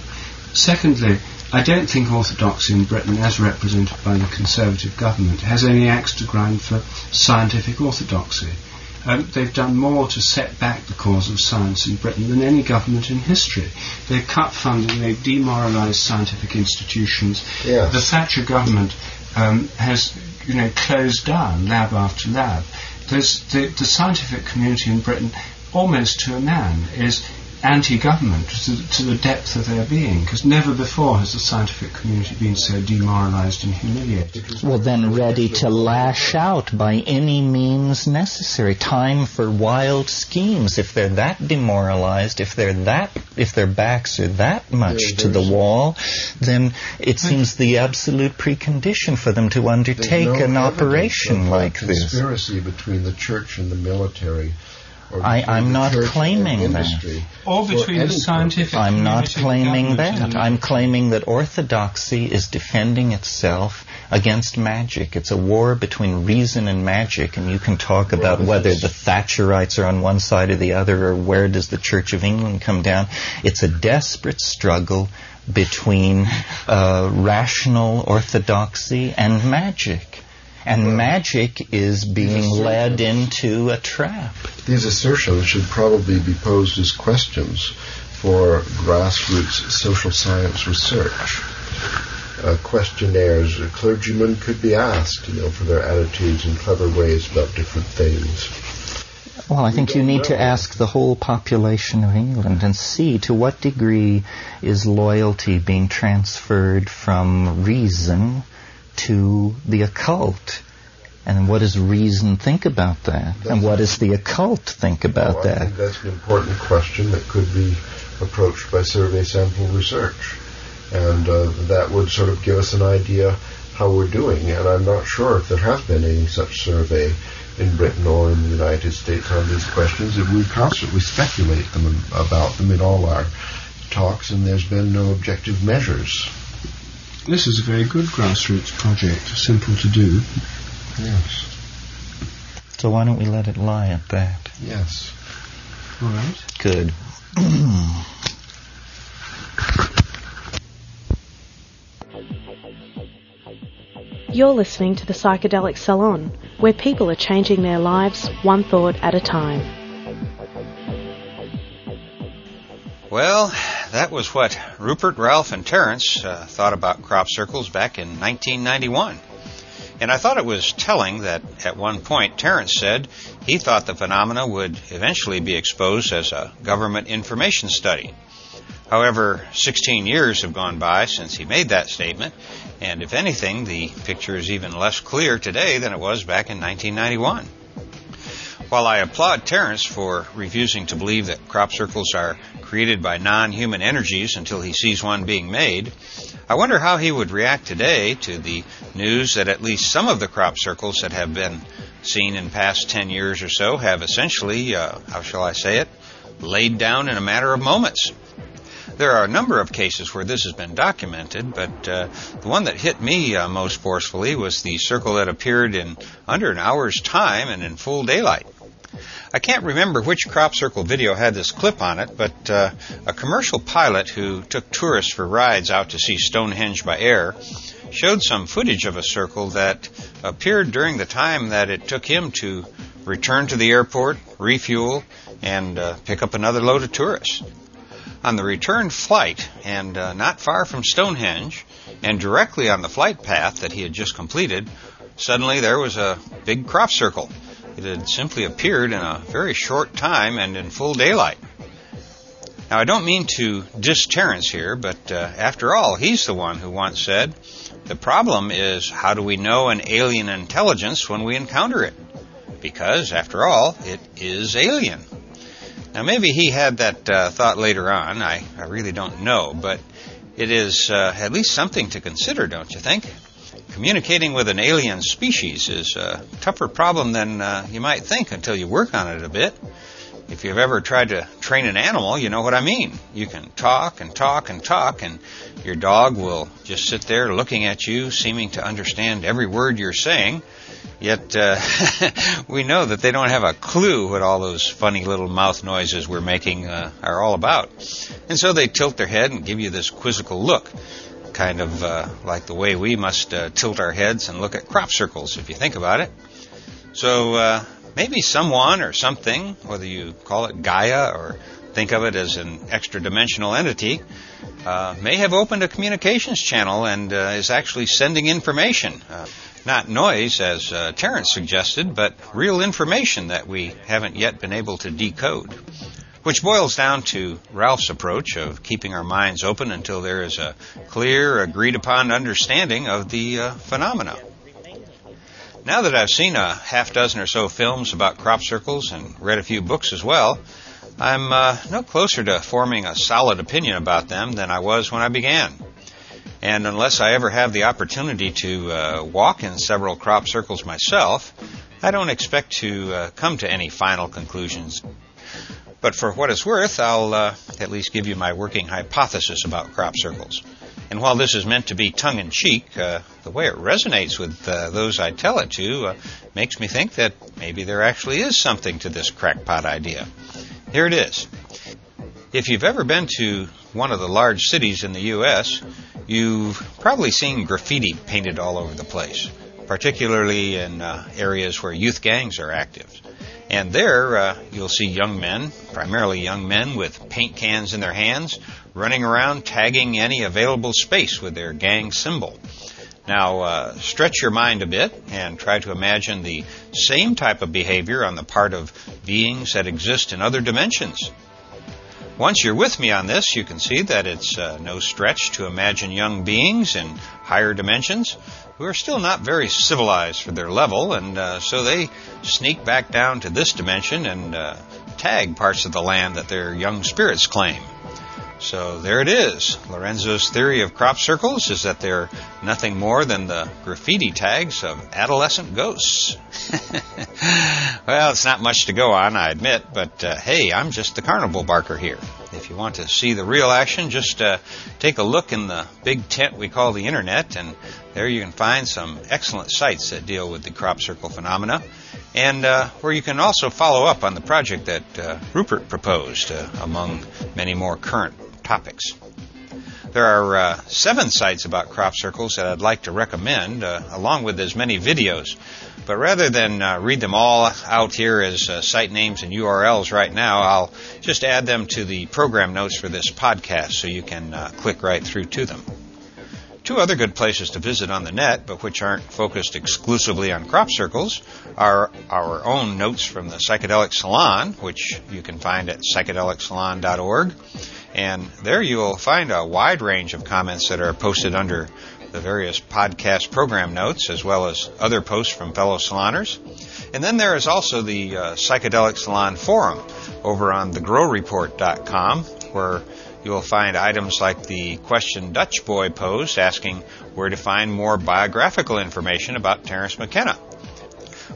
Secondly, I don't think orthodoxy in Britain, as represented by the Conservative government, has any axe to grind for scientific orthodoxy. Um, they've done more to set back the cause of science in Britain than any government in history. They've cut funding, they've demoralised scientific institutions. Yes. The Thatcher government um, has, you know, closed down lab after lab. There's the, the scientific community in Britain, almost to a man, is anti-government to, to the depth of their being, because never before has the scientific community been so demoralized and humiliated. Well, then ready to lash out by any means necessary. Time for wild schemes. If they're that demoralized, if they're that, if their backs are that much Yeah, to the wall, then it seems the absolute precondition for them to undertake no an operation of a like this. conspiracy between the church and the military. Or I, I'm not church and claiming that. Or between the scientific. I'm not claiming that. I'm claiming that orthodoxy is defending itself against magic. It's a war between reason and magic, and you can talk about whether the Thatcherites are on one side or the other, or where does the Church of England come down. It's a desperate struggle between uh, rational orthodoxy and magic. And magic is being led into a trap. These assertions should probably be posed as questions for grassroots social science research. Uh, questionnaires uh, clergymen could be asked, you know, for their attitudes and clever ways about different things. Well, I think you need to ask the whole population of England and see to what degree is loyalty being transferred from reason to the occult. And what does reason think about that? and what does the occult think about Well, I that? think that's an important question that could be approached by survey sample research. And uh, that would sort of give us an idea how we're doing. And I'm not sure if there has been any such survey in Britain or in the United States on these questions. And we constantly speculate them about them in all our talks, and there's been no objective measures. This is a very good grassroots project, simple to do. Yes. So why don't we let it lie at that? Yes. All right. Good. You're listening to the Psychedelic Salon, where people are changing their lives one thought at a time. Well, that was what Rupert, Ralph, and Terence uh, thought about crop circles back in 1991. And I thought it was telling that at one point Terence said he thought the phenomena would eventually be exposed as a government information study. However, 16 years have gone by since he made that statement, and if anything, the picture is even less clear today than it was back in 1991. While I applaud Terence for refusing to believe that crop circles are created by non human energies until he sees one being made, I wonder how he would react today to the news that at least some of the crop circles that have been seen in past 10 years or so have essentially, uh, how shall I say it, laid down in a matter of moments. There are a number of cases where this has been documented, but uh, the one that hit me uh, most forcefully was the circle that appeared in under an hour's time and in full daylight. I can't remember which crop circle video had this clip on it, but uh, a commercial pilot who took tourists for rides out to see Stonehenge by air showed some footage of a circle that appeared during the time that it took him to return to the airport, refuel, and uh, pick up another load of tourists. On the return flight, and uh, not far from Stonehenge, and directly on the flight path that he had just completed, suddenly there was a big crop circle. It had simply appeared in a very short time and in full daylight. Now, I don't mean to diss Terence here, but uh, after all, he's the one who once said, The problem is how do we know an alien intelligence when we encounter it? Because, after all, it is alien. Now, maybe he had that uh, thought later on. I, I really don't know, but it is uh, at least something to consider, don't you think? Communicating with an alien species is a tougher problem than uh, you might think until you work on it a bit. If you've ever tried to train an animal, you know what I mean. You can talk and talk and talk, and your dog will just sit there looking at you, seeming to understand every word you're saying. Yet uh, we know that they don't have a clue what all those funny little mouth noises we're making uh, are all about. And so they tilt their head and give you this quizzical look, kind of uh, like the way we must uh, tilt our heads and look at crop circles, if you think about it. So uh, maybe someone or something, whether you call it Gaia or think of it as an extra dimensional entity, uh, may have opened a communications channel and uh, is actually sending information. Uh, not noise, as Terence suggested, but real information that we haven't yet been able to decode. Which boils down to Ralph's approach of keeping our minds open until there is a clear, agreed upon understanding of the uh, phenomena. Now that I've seen a half dozen or so films about crop circles and read a few books as well, I'm uh, no closer to forming a solid opinion about them than I was when I began. And unless I ever have the opportunity to uh, walk in several crop circles myself, I don't expect to uh, come to any final conclusions. But for what it's worth, I'll uh, at least give you my working hypothesis about crop circles. And while this is meant to be tongue in cheek, uh, the way it resonates with uh, those I tell it to uh, makes me think that maybe there actually is something to this crackpot idea. Here it is. If you've ever been to one of the large cities in the U.S., you've probably seen graffiti painted all over the place, particularly in uh, areas where youth gangs are active. And there, uh, you'll see young men, primarily young men with paint cans in their hands, running around tagging any available space with their gang symbol. Now, uh, stretch your mind a bit and try to imagine the same type of behavior on the part of beings that exist in other dimensions. Once you're with me on this, you can see that it's uh, no stretch to imagine young beings in higher dimensions who are still not very civilized for their level, and uh, so they sneak back down to this dimension and uh, tag parts of the land that their young spirits claim. So there it is. Lorenzo's theory of crop circles is that they're nothing more than the graffiti tags of adolescent ghosts. well, it's not much to go on, I admit, but uh, hey, I'm just the carnival barker here. If you want to see the real action, just uh, take a look in the big tent we call the internet, and there you can find some excellent sites that deal with the crop circle phenomena, and uh, where you can also follow up on the project that uh, Rupert proposed, uh, among many more current topics. There are uh, seven sites about crop circles that I'd like to recommend, uh, along with as many videos. But rather than uh, read them all out here as uh, site names and URLs right now, I'll just add them to the program notes for this podcast so you can uh, click right through to them. Two other good places to visit on the net, but which aren't focused exclusively on crop circles, are our own notes from the Psychedelic Salon, which you can find at psychedelicsalon.org. And there you'll find a wide range of comments that are posted under the various podcast program notes, as well as other posts from fellow saloners. And then there is also the uh, Psychedelic Salon Forum over on thegrowreport.com, where you will find items like the question Dutch Boy posed asking where to find more biographical information about Terence McKenna.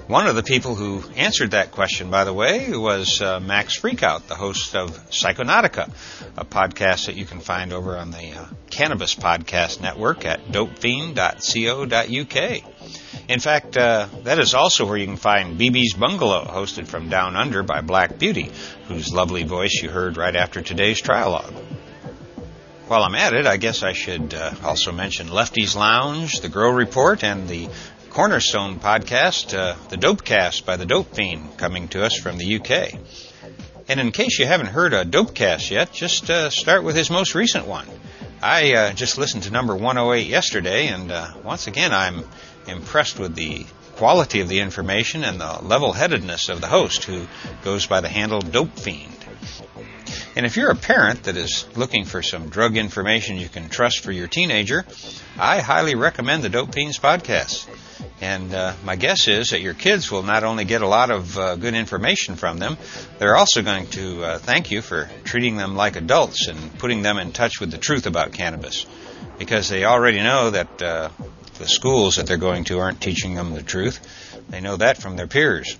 One of the people who answered that question, by the way, was uh, Max Freakout, the host of Psychonautica, a podcast that you can find over on the uh, Cannabis Podcast Network at dopefiend.co.uk. In fact, uh, that is also where you can find BB's Bungalow, hosted from Down Under by Black Beauty, whose lovely voice you heard right after today's trialogue. While I'm at it, I guess I should uh, also mention Lefty's Lounge, The Grow Report, and the Cornerstone podcast, uh, The Dopecast by The Dope Fiend, coming to us from the UK. And in case you haven't heard a Dopecast yet, just uh, start with his most recent one. I uh, just listened to number 108 yesterday, and uh, once again, I'm impressed with the quality of the information and the level headedness of the host, who goes by the handle Dope Fiend. And if you're a parent that is looking for some drug information you can trust for your teenager, I highly recommend the Dope Fiends podcast. And uh, my guess is that your kids will not only get a lot of uh, good information from them, they're also going to uh, thank you for treating them like adults and putting them in touch with the truth about cannabis. Because they already know that uh, the schools that they're going to aren't teaching them the truth. They know that from their peers.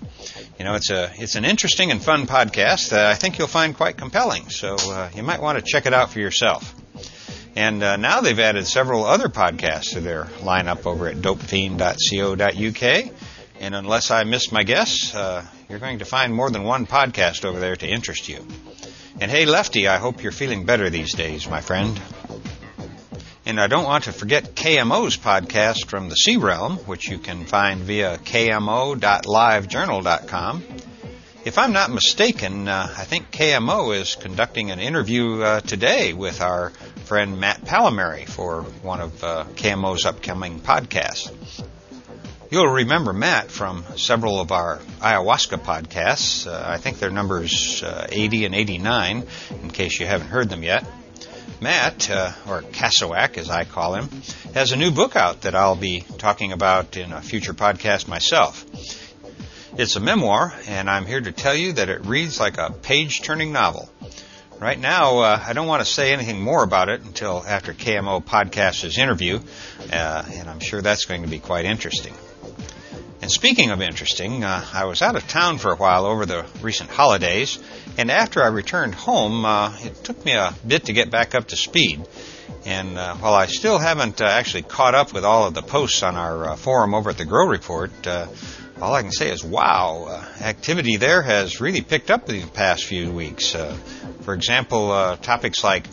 You know, it's a it's an interesting and fun podcast that I think you'll find quite compelling. So uh, you might want to check it out for yourself. And uh, now they've added several other podcasts to their lineup over at dopefiend.co.uk. And unless I missed my guess, uh, you're going to find more than one podcast over there to interest you. And hey, Lefty, I hope you're feeling better these days, my friend. And I don't want to forget KMO's podcast from the C-Realm, which you can find via kmo.livejournal.com. If I'm not mistaken, uh, I think KMO is conducting an interview uh, today with our friend Matt Pallamary for one of uh, KMO's upcoming podcasts. You'll remember Matt from several of our ayahuasca podcasts. Uh, I think they're numbers uh, 80 and 89, in case you haven't heard them yet. Matt, uh, or Cassowak as I call him, has a new book out that I'll be talking about in a future podcast myself. It's a memoir, and I'm here to tell you that it reads like a page turning novel. Right now, uh, I don't want to say anything more about it until after KMO podcasts interview, uh, and I'm sure that's going to be quite interesting. And speaking of interesting, uh, I was out of town for a while over the recent holidays, and after I returned home, uh, it took me a bit to get back up to speed. And uh, while I still haven't uh, actually caught up with all of the posts on our forum over at the Grow Report, all I can say is, wow, uh, activity there has really picked up in the past few weeks. Uh, for example, uh, topics like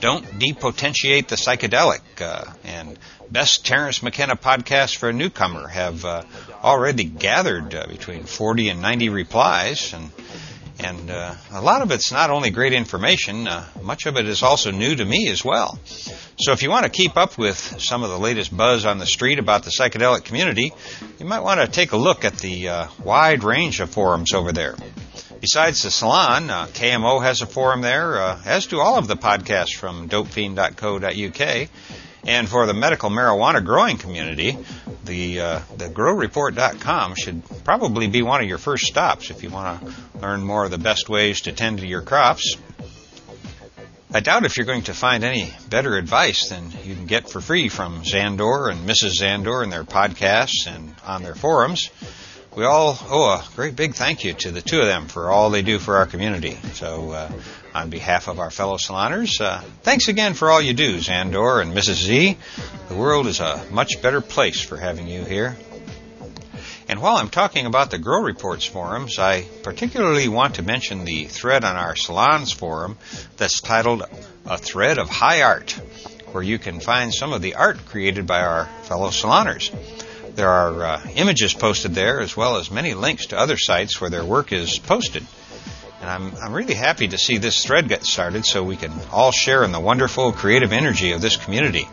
don't depotentiate the psychedelic uh, and best Terence McKenna podcast for a newcomer have uh, already gathered uh, between 40 and 90 replies and and uh, a lot of it's not only great information, uh, much of it is also new to me as well. So if you want to keep up with some of the latest buzz on the street about the psychedelic community, you might want to take a look at the uh, wide range of forums over there. Besides the salon, uh, KMO has a forum there, uh, as do all of the podcasts from dopefiend.co.uk. And for the medical marijuana growing community, the uh, the growreport.com should probably be one of your first stops if you want to learn more of the best ways to tend to your crops. I doubt if you're going to find any better advice than you can get for free from Zandor and Mrs. Zandor and their podcasts and on their forums. We all owe a great big thank you to the two of them for all they do for our community. So, uh, on behalf of our fellow saloners, uh, thanks again for all you do, Zandor and Mrs. Z. The world is a much better place for having you here. And while I'm talking about the Grow Reports forums, I particularly want to mention the thread on our Salons forum that's titled A Thread of High Art, where you can find some of the art created by our fellow saloners. There are uh, images posted there as well as many links to other sites where their work is posted. And I'm, I'm really happy to see this thread get started so we can all share in the wonderful creative energy of this community.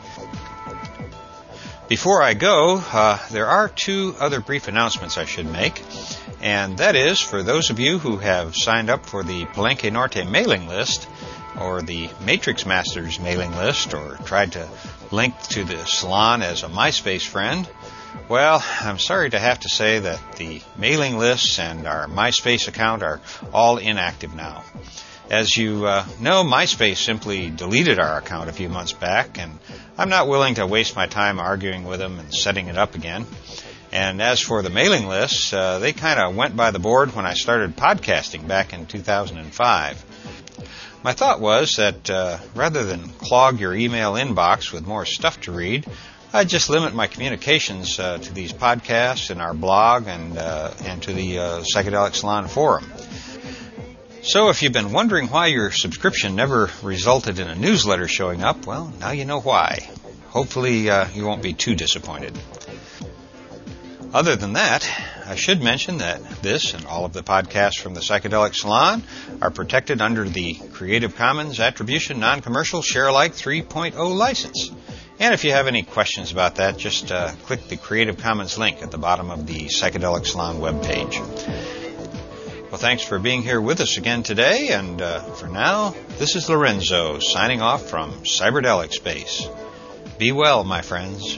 Before I go, uh, there are two other brief announcements I should make. And that is for those of you who have signed up for the Palenque Norte mailing list, or the Matrix Masters mailing list, or tried to link to the salon as a MySpace friend, well, I'm sorry to have to say that the mailing lists and our MySpace account are all inactive now. As you uh, know, MySpace simply deleted our account a few months back, and I'm not willing to waste my time arguing with them and setting it up again. And as for the mailing lists, uh, they kind of went by the board when I started podcasting back in 2005. My thought was that uh, rather than clog your email inbox with more stuff to read, I'd just limit my communications uh, to these podcasts and our blog and uh, and to the uh, Psychedelic Salon forum. So if you've been wondering why your subscription never resulted in a newsletter showing up, well, now you know why. Hopefully uh, you won't be too disappointed. Other than that, I should mention that this and all of the podcasts from the Psychedelic Salon are protected under the Creative Commons Attribution Non-Commercial Share Alike 3.0 license. And if you have any questions about that, just uh, click the Creative Commons link at the bottom of the Psychedelic Salon webpage. Well, thanks for being here with us again today, and uh, for now, this is Lorenzo signing off from Cyberdelic Space. Be well, my friends.